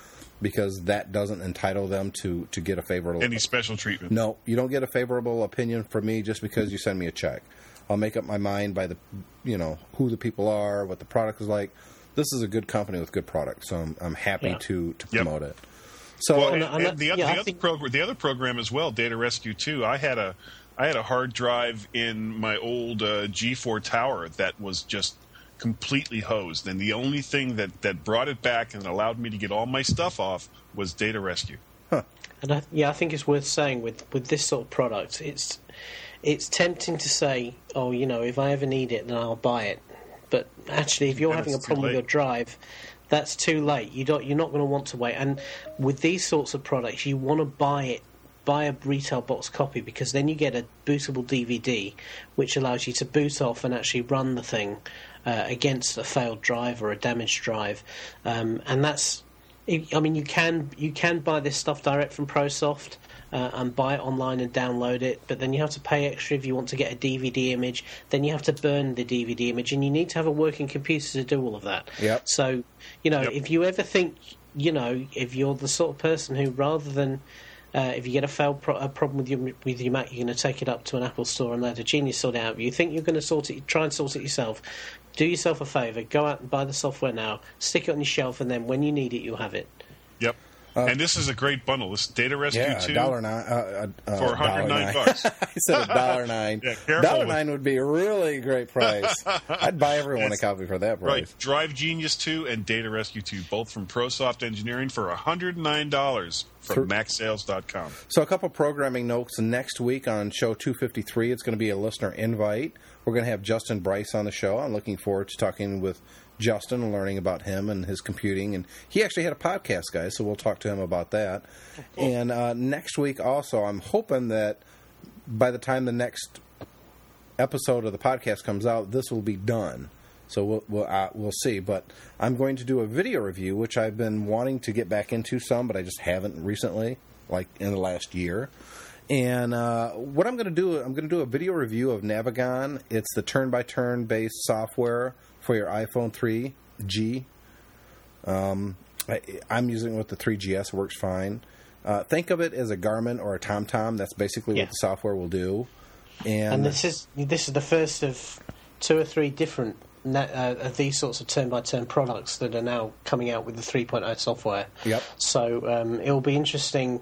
because that doesn't entitle them to to get a favorable Any special treatment? no, you don't get a favorable opinion from me just because you send me a check. I'll make up my mind by the, you know, who the people are, what the product is like. This is a good company with good products, so I'm, I'm happy Yeah. to to Yep. promote it. So Well, And- and, and and the, yeah, the other think- program, the other program as well, Data Rescue Two. I had a, I had a hard drive in my old uh, G4 tower that was just completely hosed, and the only thing that that brought it back and allowed me to get all my stuff off was Data Rescue. And I, yeah, I think it's worth saying with, with this sort of product, it's it's tempting to say, oh, you know, if I ever need it, then I'll buy it. But actually, if you're having a problem with your drive, that's too late. You don't. You're not going to want to wait. And with these sorts of products, you want to buy it. Buy a retail box copy because then you get a bootable DVD, which allows you to boot off and actually run the thing uh, against a failed drive or a damaged drive, um, and that's I mean, you can you can buy this stuff direct from ProSoft uh, and buy it online and download it, but then you have to pay extra if you want to get a DVD image. Then you have to burn the DVD image, and you need to have a working computer to do all of that. Yep. So, you know, Yep. if you ever think, you know, if you're the sort of person who, rather than uh, if you get a failed pro- a problem with your with your Mac, you're going to take it up to an Apple store and let a genius sort it out. If you think you're going to sort it, try and sort it yourself. Do yourself a favour. Go out and buy the software now. Stick it on your shelf, and then when you need it, you'll have it. Yep. And this is a great bundle. This Data Rescue Uh, yeah, Two dollar nine uh, uh, for a 109 nine. bucks. I said a dollar nine. Yeah, dollar nine would be a really great price. I'd buy everyone a copy for that price. Right. Drive Genius 2 and Data Rescue 2, both from ProSoft Engineering for $109 For- from MacSales.com. So, a couple programming notes. Next week on show 253, it's going to be a listener invite. We're going to have Justin Bryce on the show. I'm looking forward to talking with Justin and learning about him and his computing. And he actually had a podcast, guys, so we'll talk to him about that. And uh, next week, also, I'm hoping that by the time the next episode of the podcast comes out, this will be done. So we'll we'll, uh, we'll see. But I'm going to do a video review, which I've been wanting to get back into some, but I just haven't recently, like in the last year. And uh, what I'm going to do, I'm going to do a video review of Navigon. It's the turn-by-turn based software for your iPhone 3G. Um, I, I'm using it with the 3GS, works fine. Uh, think of it as a Garmin or a TomTom. That's basically Yeah. what the software will do. And, And this is this is the first of two or three different uh, of these sorts of turn-by-turn products that are now coming out with the 3.0 software. Yep. So um, it'll be interesting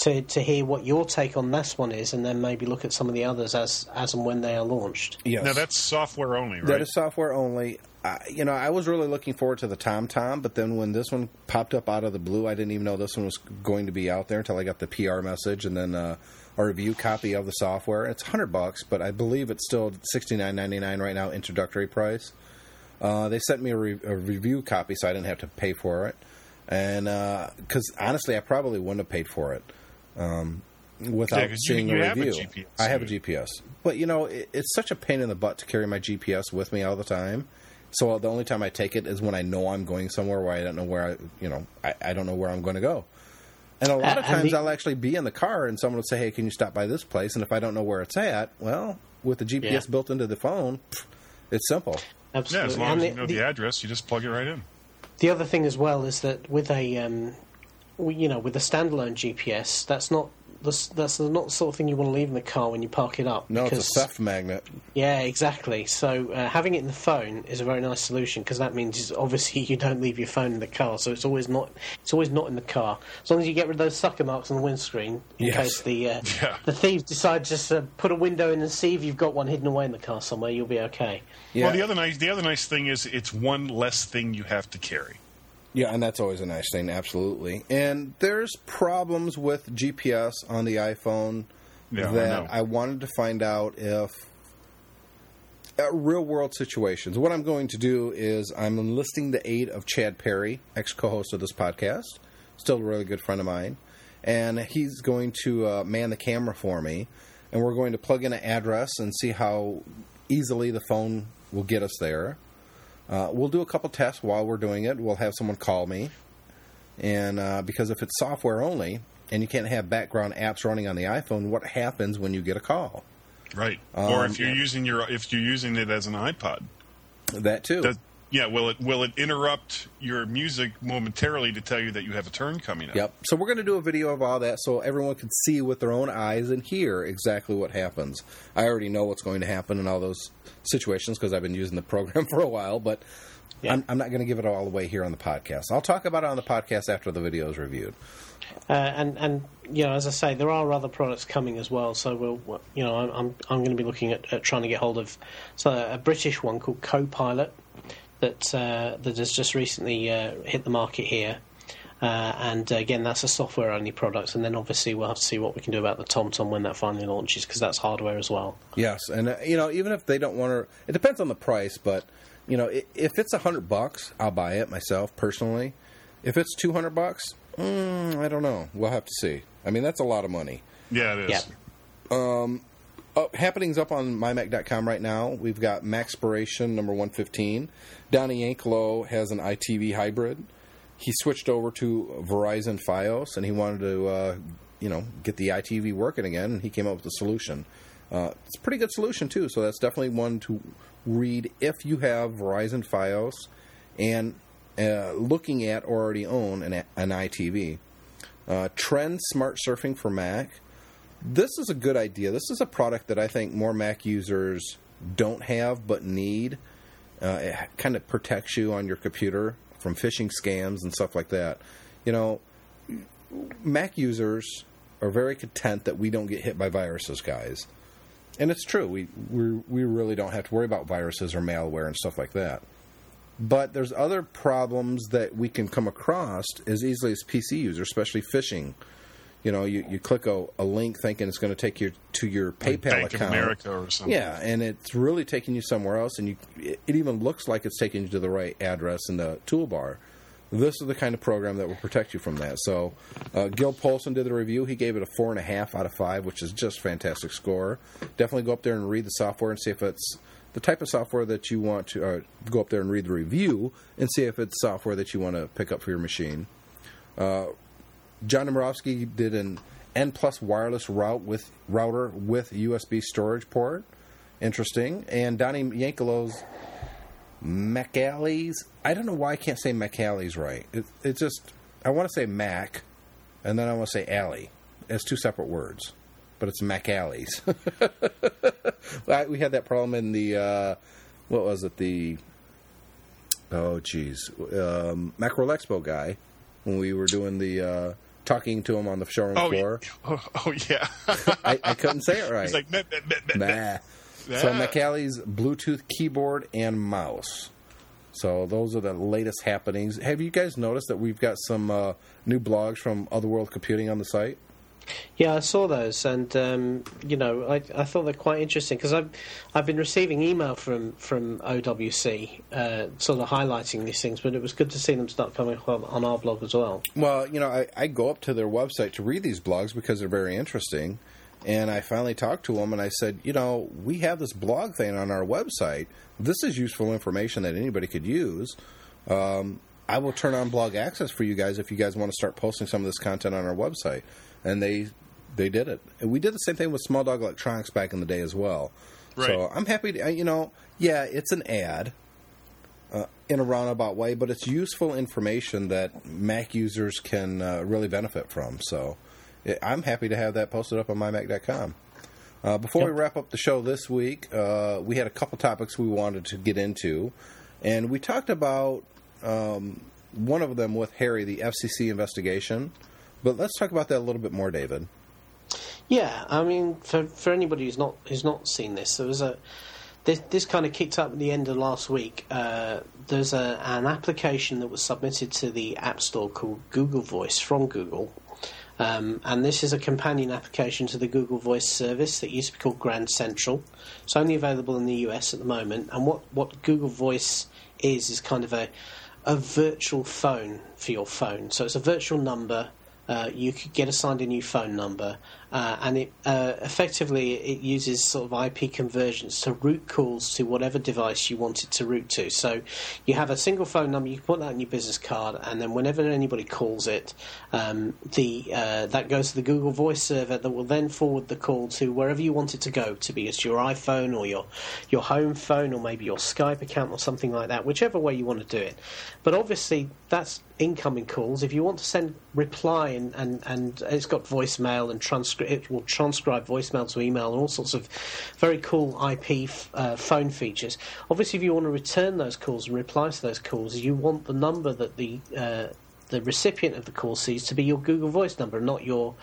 to to hear what your take on this one is, and then maybe look at some of the others as as and when they are launched. Yes. Now that's software only, right? That is software only. I, you know, I was really looking forward to the Tom Tom, but then when this one popped up out of the blue, I didn't even know this one was going to be out there until I got the PR message and then uh, a review copy of the software. It's hundred bucks, but I believe it's still sixty nine ninety nine right now, introductory price. Uh, they sent me a, re- a review copy, so I didn't have to pay for it. And because honestly, I probably wouldn't have paid for it um, without Yeah, 'cause you- seeing you a have a review. GPS, I have a? GPS, but you know, it, it's such a pain in the butt to carry my GPS with me all the time. So the only time I take it is when I know I'm going somewhere where I don't know where I, you know, I, I don't know where I'm going to go. And a lot Uh, of times the- I'll actually be in the car and someone will say, "Hey, can you stop by this place?" And if I don't know where it's at, well, with the GPS Yeah. built into the phone, it's simple. yeah, as long And as the- you know the- the address, you just plug it right in. The other thing as well is that with a, um, w- you know, with a standalone GPS, that's not that's, that's not the sort of thing you want to leave in the car when you park it up. No, because, it's a theft magnet. Yeah, exactly. So uh, having it in the phone is a very nice solution because that means obviously you don't leave your phone in the car, so it's always not it's always not in the car. As long as you get rid of those sucker marks on the windscreen, in Yes. case the uh, Yeah. the thieves decide just to put a window in and see if you've got one hidden away in the car somewhere, you'll be okay. Yeah, Well, the other nice the other nice thing is it's one less thing you have to carry. Yeah, and that's always a nice thing, absolutely. And there's problems with GPS on the iPhone Yeah, that know. I, wanted to find out if uh, real world situations. What I'm going to do is I'm enlisting the aid of Chad Perry, ex co-host of this podcast, still a really good friend of mine, and he's going to uh, man the camera for me, and we're going to plug in an address and see how easily the phone will get us there. Uh, we'll do a couple tests while we're doing it. We'll have someone call me, and uh, because if it's software only and you can't have background apps running on the iPhone, what happens when you get a call? Right. Um, or if you're using your if you're using it as an iPod. That too. Does, yeah, will it will it interrupt your music momentarily to tell you that you have a turn coming up? Yep. So we're going to do a video of all that so everyone can see with their own eyes and hear exactly what happens. I already know what's going to happen in all those situations because I've been using the program for a while, but Yeah. I'm, I'm not going to give it all away here on the podcast. I'll talk about it on the podcast after the video is reviewed. Uh, and and you know, as I say, there are other products coming as well. So we'll, we'll- you know, I'm I'm, I'm going to be looking at, at trying to get hold of so a British one called Copilot that uh, that has just recently uh, hit the market here. Uh, and uh, again, that's a software-only product, and then obviously we'll have to see what we can do about the TomTom when that finally launches, because that's hardware as well. Yes, and uh, you know, even if they don't want to, it depends on the price. But you know, if it's a hundred bucks, I'll buy it myself personally. If it's two hundred bucks, mm, I don't know. We'll have to see. I mean, that's a lot of money. Yeah, it is. Yeah. Uh, happenings up on mymac.com right now. We've got Maxpiration number 115. Donnie Yankelo has an ITV hybrid. He switched over to Verizon Fios and he wanted to, uh, you know, get the ITV working again. And he came up with a solution. Uh, it's a pretty good solution too. So that's definitely one to read if you have Verizon Fios and uh, looking at or already own an, an ITV. Uh, Trend Smart Surfing for Mac this is a good idea. This is a product that I think more Mac users don't have but need. Uh, it kind of protects you on your computer from phishing scams and stuff like that. You know, Mac users are very content that we don't get hit by viruses, guys. And it's true. We we we really don't have to worry about viruses or malware and stuff like that. But there's other problems that we can come across as easily as PC users, especially phishing. You know, you, you click a, a link thinking it's going to take you to your PayPal Bank account. America or something. Yeah, and it's really taking you somewhere else, and you it, it even looks like it's taking you to the right address in the toolbar. This is the kind of program that will protect you from that. So, uh, Gil Polson did the review. He gave it a four and a half out of five, which is just fantastic score. Definitely go up there and read the software and see if it's the type of software that you want to. Uh, go up there and read the review and see if it's software that you want to pick up for your machine. John Dombrowski did an N plus wireless route with router with USB storage port. Interesting. And Donnie Yankelo's McAlley's. I don't know why I can't say McAlley's right. It, it just I want to say Mac, and then I want to say Alley. It's two separate words, but it's McAlley's. I- we had that problem in the uh, what was it the oh geez um, Expo guy when we were doing the uh, talking to him on the showroom Oh, floor. Oh, oh, yeah. I, I couldn't say it right. He's like, meh, meh, meh, meh, meh. Nah. So Yeah. Bluetooth keyboard and mouse. So those are the latest happenings. Have you guys noticed that we've got some uh, new blogs from Otherworld Computing on the site? Yeah, I saw those, and um, you know, I, I thought they're quite interesting because I've I've been receiving email from from OWC, uh, sort of highlighting these things, but it was good to see them start coming up on our blog as well. Well, you know, I, I go up to their website to read these blogs because they're very interesting. And I finally talked to them and I said, you know, we have this blog thing on our website. This is useful information that anybody could use. Um, I will turn on blog access for you guys if you guys want to start posting some of this content on our website. And they they did it. And we did the same thing with Small Dog Electronics back in the day as well. So I'm happy to, you know, yeah, it's an ad uh, in a roundabout way, but it's useful information that Mac users can uh, really benefit from. So it, I'm happy to have that posted up on mymac.com. Uh, before we wrap up the show this week, uh, we had a couple topics we wanted to get into, and we talked about um, one of them with Harry, the FCC investigation. But let's talk about that a little bit more, David. Yeah, I mean, for for anybody who's not who's not seen this, there was a this this kind of kicked up at the end of last week. Uh, there's a an application that was submitted to the App Store called Google Voice from Google. Um, and this is a companion application to the Google Voice service that used to be called Grand Central. It's only available in the US at the moment. And what, what Google Voice is is kind of a a virtual phone for your phone. So it's a virtual number. Uh, you could get assigned a new phone number, uh, and it uh, effectively it uses sort of IP conversions to route calls to whatever device you want it to route to. So you have a single phone number, you can put that in your business card, and then whenever anybody calls it, um, the uh, that goes to the Google Voice server that will then forward the call to wherever you want it to go to, be it's your iPhone or your your home phone or maybe your Skype account or something like that, whichever way you want to do it. But obviously that's incoming calls. If you want to send reply and, and, and it's got voicemail and transcript, it will transcribe voicemail to email and all sorts of very cool IP f- uh, phone features. Obviously, if you want to return those calls and reply to those calls, you want the number that the uh, the recipient of the call sees to be your Google Voice number, not your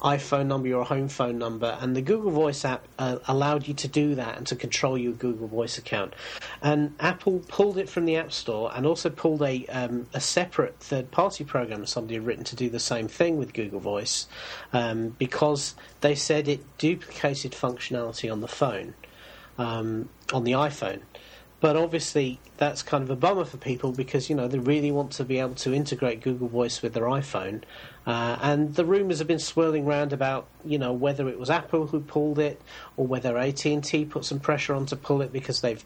iPhone number, your home phone number. And the Google Voice app uh, allowed you to do that and to control your Google Voice account. And Apple pulled it from the App Store and also pulled a um, a separate third party program somebody had written to do the same thing with Google Voice um, because they said it duplicated functionality on the phone, um, on the iPhone. But obviously, that's kind of a bummer for people because you know they really want to be able to integrate Google Voice with their iPhone. Uh, and the rumours have been swirling around about you know whether it was Apple who pulled it or whether AT and T put some pressure on to pull it because they've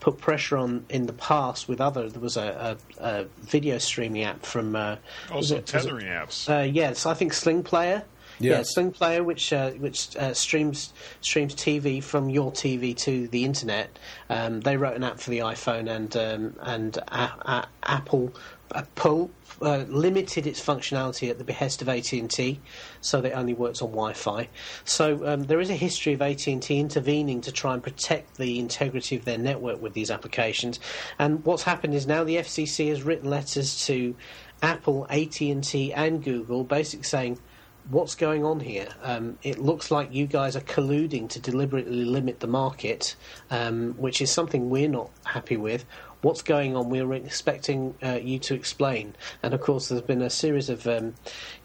put pressure on in the past with other. There was a, a, a video streaming app from uh, Also, it- was it- tethering apps. uh, yes, I think Sling Player. Yeah, Yes. Sling Player, which uh, which uh, streams streams TV from your TV to the internet. Um, they wrote an app for the iPhone, and um, and a- a- Apple uh, pull, uh, limited its functionality at the behest of AT and T, so that it only works on Wi-Fi. So um, there is a history of AT and T intervening to try and protect the integrity of their network with these applications. And what's happened is now the FCC has written letters to Apple, AT and T, and Google, basically saying what's going on here? Um, it looks like you guys are colluding to deliberately limit the market, um, which is something we're not happy with. What's going on? We're expecting uh, you to explain. And of course, there's been a series of, um,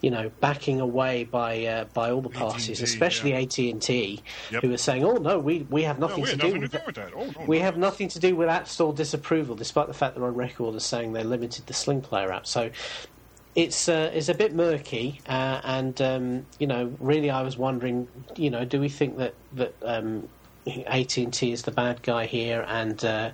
you know, backing away by uh, by all the parties, AT&T, especially yeah. AT and T, Yep. who are saying, "Oh no, we we have No, nothing we to do nothing to with do that." with that. Oh, no, We no, have no. nothing to do with App Store disapproval, despite the fact they're on record as saying they limited the Sling Player app. So it's uh, it's a bit murky, uh, and um, you know, really, I was wondering, you know, do we think that that um, AT and T is the bad guy here, and uh,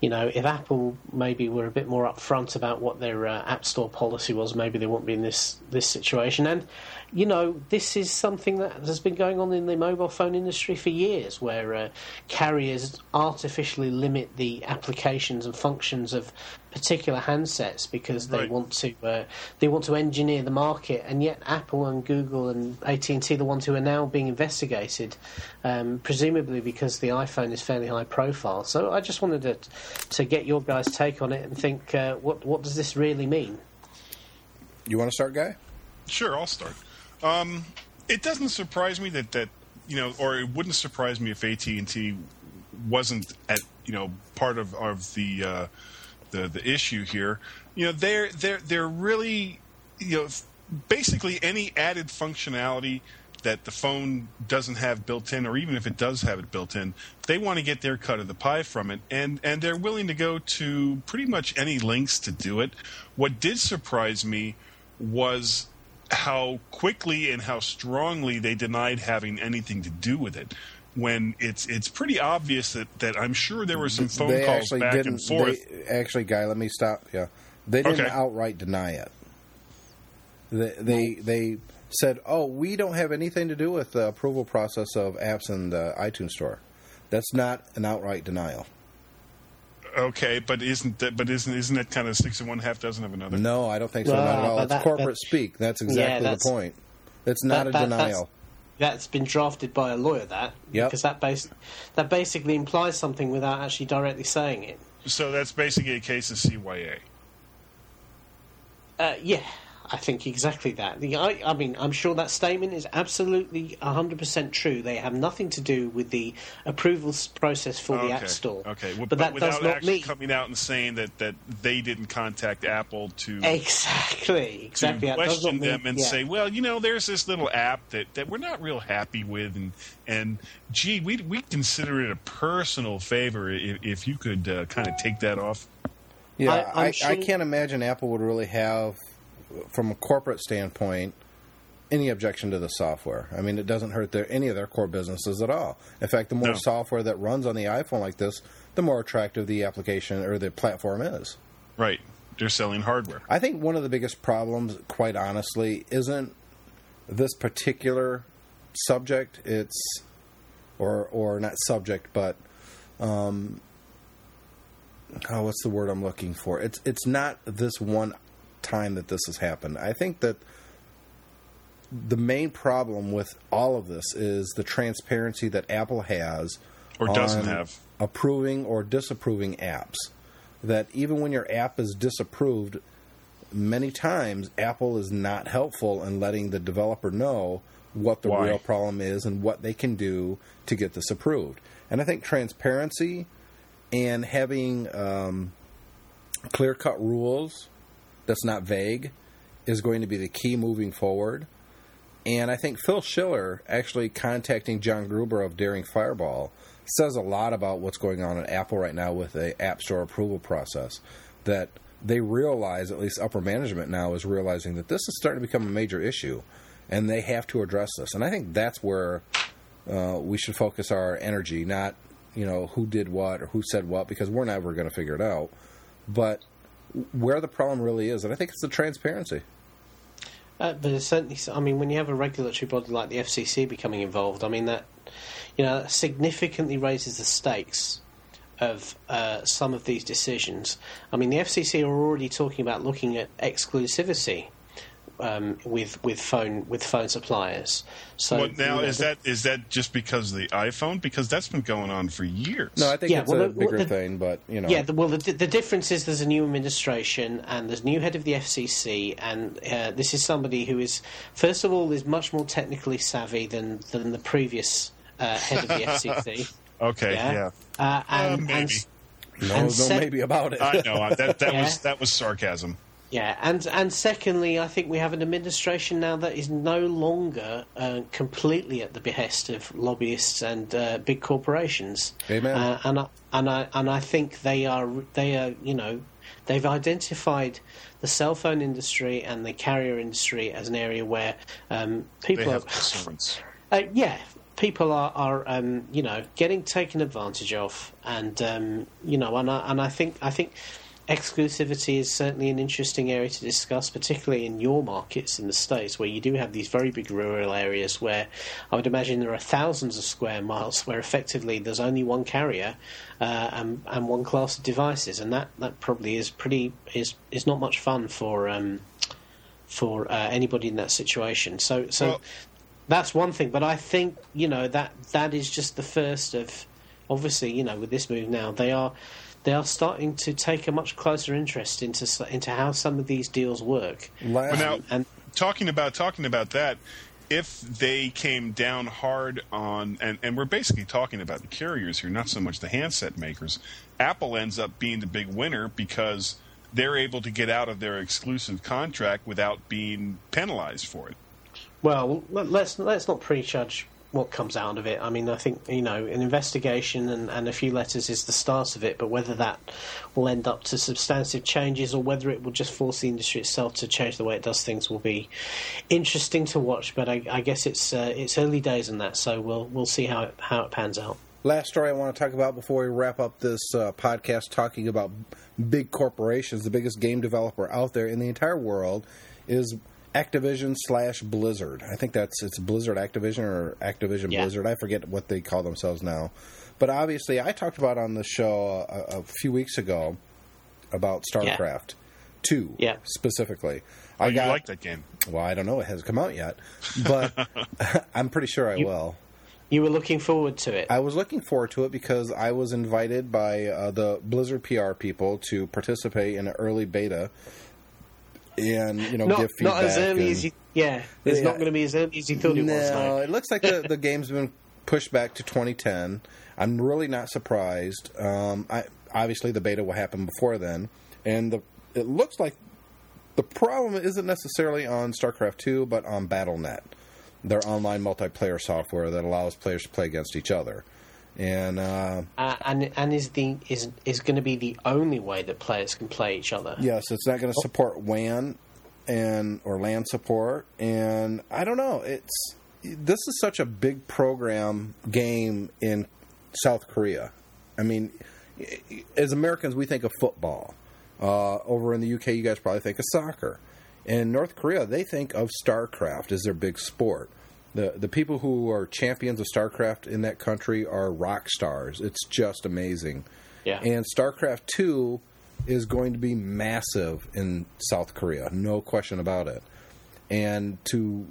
you know, if Apple maybe were a bit more upfront about what their uh, App Store policy was, maybe they wouldn't be in this this situation. And you know, this is something that has been going on in the mobile phone industry for years, where uh, carriers artificially limit the applications and functions of particular handsets because they Right. want to uh, they want to engineer the market, and yet Apple and Google and AT and T, the ones who are now being investigated, um, presumably because the iPhone is fairly high profile. So I just wanted to to get your guys' take on it and think uh, what what does this really mean? You want to start, guy? Sure, I'll start. Um, it doesn't surprise me that that you know, or it wouldn't surprise me if AT and T wasn't at you know part of of the uh, the the issue here. You know, they're they're they're really you know basically any added functionality that the phone doesn't have built in, or even if it does have it built in, they want to get their cut of the pie from it, and and they're willing to go to pretty much any lengths to do it. What did surprise me was how quickly and how strongly they denied having anything to do with it. When it's it's pretty obvious that, that I'm sure there were some phone they calls back didn't. and forth. They, actually, guy, let me stop. Yeah, they didn't Okay. outright deny it. They they, they said, "Oh, we don't have anything to do with the approval process of apps in the iTunes Store." That's not an outright denial. Okay, but isn't that but isn't isn't that kind of six and one half dozen of another? No, I don't think so. Well, not at all. It's that- corporate that- speak. That's exactly that's- the point. It's not that- a that- denial. That's been drafted by a lawyer. That Yep. because that base that basically implies something without actually directly saying it. So that's basically a case of CYA. Uh, yeah, I think exactly that. The, I, I mean, I'm sure that statement is absolutely 100% true. They have nothing to do with the approvals process for the App Store. Okay, well, but, that without does not actually mean coming out and saying that, that they didn't contact Apple to exactly, exactly. to That does question mean- them and yeah. say, well, you know, there's this little app that, that we're not real happy with, and and gee, we we consider it a personal favor if, if you could uh, kind of take that off. Yeah, I- I'm I, I, can't imagine Apple would really have, from a corporate standpoint, any objection to the software. I mean, it doesn't hurt their any of their core businesses at all. In fact, the more No. software that runs on the iPhone like this, the more attractive the application or the platform is. Right, they're selling hardware. I think one of the biggest problems, quite honestly, isn't this particular subject. It's or or not subject, but um, oh, what's the word I'm looking for? It's it's not this one time that this has happened. I think that the main problem with all of this is the transparency that Apple has Or doesn't have. approving or disapproving apps. That even when your app is disapproved, many times Apple is not helpful in letting the developer know what the Why? real problem is and what they can do to get this approved. And I think transparency and having um, clear cut rules that's not vague is going to be the key moving forward. And I think Phil Schiller actually contacting John Gruber of Daring Fireball says a lot about what's going on at Apple right now with the App Store approval process. That they realize, at least upper management now, is realizing that this is starting to become a major issue, and they have to address this. And I think that's where uh, we should focus our energy, not you know who did what or who said what, because we're never going to figure it out. But where the problem really is, and I think it's the transparency. Uh, but certainly, I mean, when you have a regulatory body like the FCC becoming involved, I mean that, you know, that significantly raises the stakes of uh, some of these decisions. I mean, the FCC are already talking about looking at exclusivity um, with with phone with phone suppliers. So Well, now you know, is the- that is that just because of the iPhone? Because that's been going on for years. No, I think Yeah, it's well, a the- bigger the- thing, but you know, Yeah, the, well, the, the difference is there's a new administration and there's a new head of the FCC, and uh, this is somebody who is, first of all, is much more technically savvy than than the previous uh, head of the FCC. okay, Yeah, yeah. Uh, and, Uh, and maybe. no, and no, sec- maybe about it. I know that that Yeah. was that was sarcasm. Yeah, and and secondly, I think we have an administration now that is no longer uh, completely at the behest of lobbyists and uh, big corporations. Amen. Uh, and I, and I and I think they are they are you know they've identified the cell phone industry and the carrier industry as an area where um, They people have are uh, yeah, people are, are um, you know getting taken advantage of, and um, you know, and I, and I think I think exclusivity is certainly an interesting area to discuss, particularly in your markets in the states, where you do have these very big rural areas where I would imagine there are thousands of square miles where effectively there's only one carrier uh, and and one class of devices, and that, that probably is pretty is is not much fun for. Um, for uh, anybody in that situation, so so Well- that's one thing, but I think you know that that is just the first of. Obviously, you know, with this move now, they are they are starting to take a much closer interest into into how some of these deals work. Last, Well, now, And talking about talking about that, if they came down hard on, and, and we're basically talking about the carriers here, not so much the handset makers. Apple ends up being the big winner because they're able to get out of their exclusive contract without being penalized for it. Well, let- let's let's not prejudge what comes out of it. I mean, I think you know an investigation and, and a few letters is the start of it, but whether that will end up to substantive changes or whether it will just force the industry itself to change the way it does things will be interesting to watch. But I, I guess it's uh, it's early days in that, so we'll we'll see how it, how it pans out. Last story I want to talk about before we wrap up this uh, podcast talking about big corporations. The biggest game developer out there in the entire world is Activision slash Blizzard. I think that's it's Blizzard Activision or Activision Yeah. Blizzard. I forget what they call themselves now. But obviously, I talked about on the show a, a few weeks ago about StarCraft Two, Yeah. specifically. Oh, I you got like that game? well, I don't know. It hasn't come out yet, but I'm pretty sure I You- will. You were looking forward to it. I was looking forward to it because I was invited by uh, the Blizzard PR people to participate in an early beta and you know not give feedback. not as early and- as you. Yeah, it's Yeah. not going to be as early as you thought it no, was. No. it looks like the, the game's been pushed back to 2010. I'm really not surprised. Um, I, obviously, the beta will happen before then, and the it looks like the problem isn't necessarily on StarCraft 2, but on BattleNet, their online multiplayer software that allows players to play against each other. And uh, Uh, and and is the is is going to be the only way that players can play each other. Yes, it's not going to support WAN and or LAN support, and I don't know. It's this is such a big program game in South Korea. I mean, as Americans, we think of football. Uh, over in the UK, you guys probably think of soccer. In North Korea, they think of StarCraft as their big sport. The the people who are champions of StarCraft in that country are rock stars. It's just amazing. Yeah. And StarCraft 2 is going to be massive in South Korea, no question about it. And to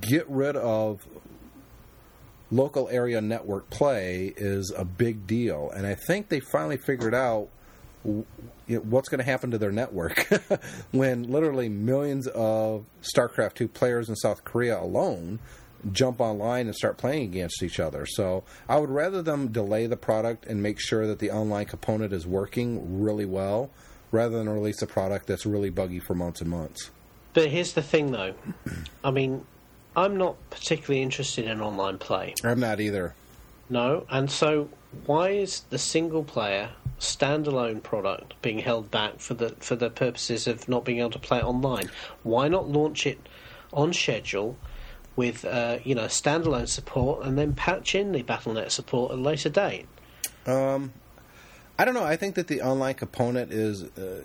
get rid of local area network play is a big deal. And I think they finally figured out w- you know, what's going to happen to their network when literally millions of StarCraft 2 players in South Korea alone jump online and start playing against each other. So I would rather them delay the product and make sure that the online component is working really well rather than release a product that's really buggy for months and months. But here's the thing, though. I mean, I'm not particularly interested in online play. I'm not either. No, and so why is the single player standalone product being held back for the for the purposes of not being able to play it online? Why not launch it on schedule with uh, you know standalone support and then patch in the BattleNet support at a later date? I don't know. I think that the online component is uh,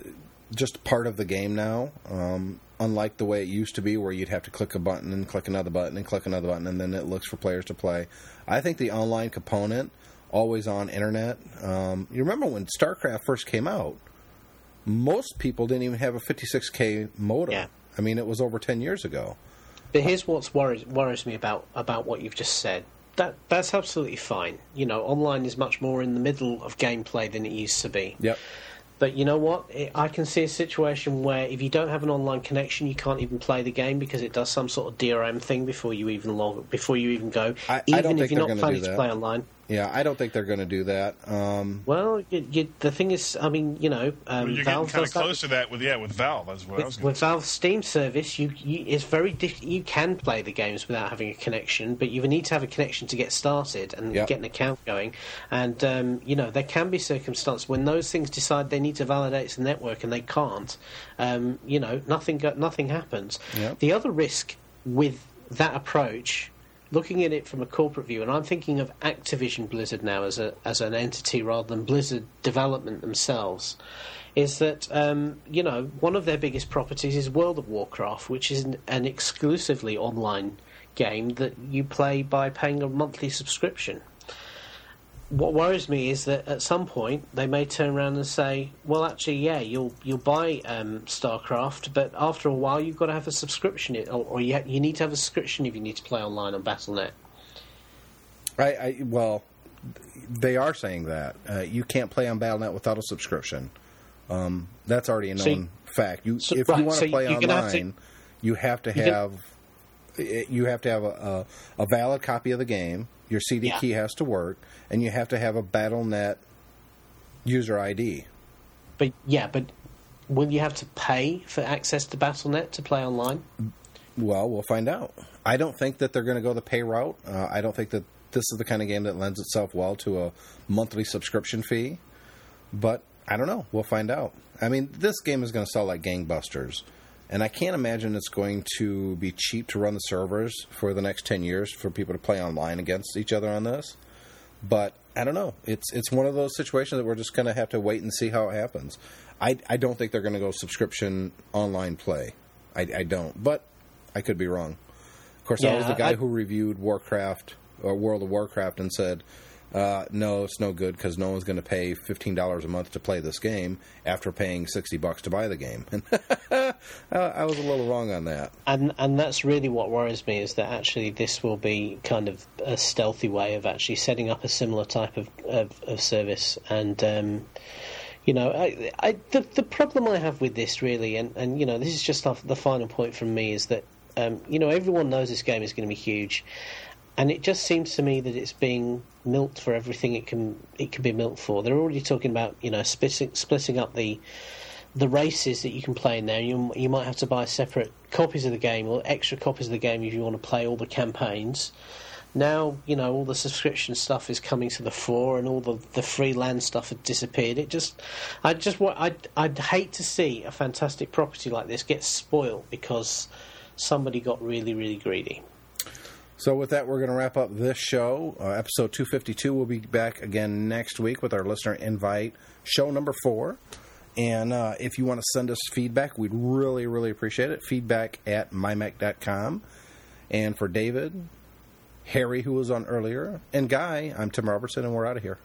just part of the game now. Um, unlike the way it used to be, where you'd have to click a button and click another button and click another button, and then it looks for players to play. I think the online component, always on internet. Um, you remember when StarCraft first came out? Most people didn't even have a 56k modem. Yeah. I mean, it was over 10 years ago. But here's what's worries worries me about about what you've just said. That that's absolutely fine. You know, online is much more in the middle of gameplay than it used to be. Yep. But you know what? I- I can see a situation where if you don't have an online connection, you can't even play the game because it does some sort of DRM thing before you even log before you even go. I- I even don't if think you're not planning to play online. Yeah, I don't think they're going to do that. Um, Well, you, you, the thing is, I mean, you know, um, You're getting kind does of that close to that with yeah with Valve. That's what I was with, going with. Valve's Steam service, you, you it's very diff- you can play the games without having a connection, but you need to have a connection to get started and Yep. get an account going. And um, you know there can be circumstances when those things decide they need to validate the network and they can't. Um, you know, nothing nothing happens. Yep. The other risk with that approach. Looking at it from a corporate view, and I'm thinking of Activision Blizzard now as a as an entity rather than Blizzard development themselves is that um, you know one of their biggest properties is World of Warcraft, which is an, an exclusively online game that you play by paying a monthly subscription. What worries me is that at some point they may turn around and say, "Well, actually, yeah, you'll you'll buy um, StarCraft, but after a while you've got to have a subscription, or, or you, ha- you need to have a subscription if you need to play online on BattleNet." I, I well, they are saying that uh, you can't play on BattleNet without a subscription. Um, that's already a known So you- fact. You, so- if right, you want so to play have online, to- you have to have you have to have a, a, a valid copy of the game. Your CD Yeah. key has to work, and you have to have a BattleNet user ID. But yeah, but will you have to pay for access to BattleNet to play online? Well, we'll find out. I don't think that they're going to go the pay route. Uh, I don't think that this is the kind of game that lends itself well to a monthly subscription fee. But I don't know. We'll find out. I mean, this game is going to sell like gangbusters. And I can't imagine it's going to be cheap to run the servers for the next 10 years for people to play online against each other on this. But I don't know. It's it's one of those situations that we're just going to have to wait and see how it happens. I, I don't think they're going to go subscription online play. I, I don't. But I could be wrong. Of course, I was the guy I- who reviewed Warcraft or World of Warcraft and said, uh, "No, it's no good because no one's going to pay fifteen dollars a month to play this game after paying sixty bucks to buy the game." I was a little wrong on that. And and that's really what worries me is that actually this will be kind of a stealthy way of actually setting up a similar type of of, of service. And um, you know, I, I, the the problem I have with this really, and and you know, this is just the the final point from me is that um, you know everyone knows this game is going to be huge, and it just seems to me that it's being milked for everything it can it can be milked for. They're already talking about you know splitting splitting up the the races that you can play in there. You you might have to buy separate copies of the game or extra copies of the game if you want to play all the campaigns. Now you know all the subscription stuff is coming to the fore, and all the the free LAN stuff had disappeared. It just, I just want, I'd I'd hate to see a fantastic property like this get spoiled because somebody got really really greedy. So with that, we're going to wrap up this show. Uh, episode 252 We'll be back again next week with our listener invite, show number four. And uh, if you want to send us feedback, we'd really, really appreciate it. Feedback at mymac.com. And for David, Harry, who was on earlier, and Guy, I'm Tim Robertson, and we're out of here.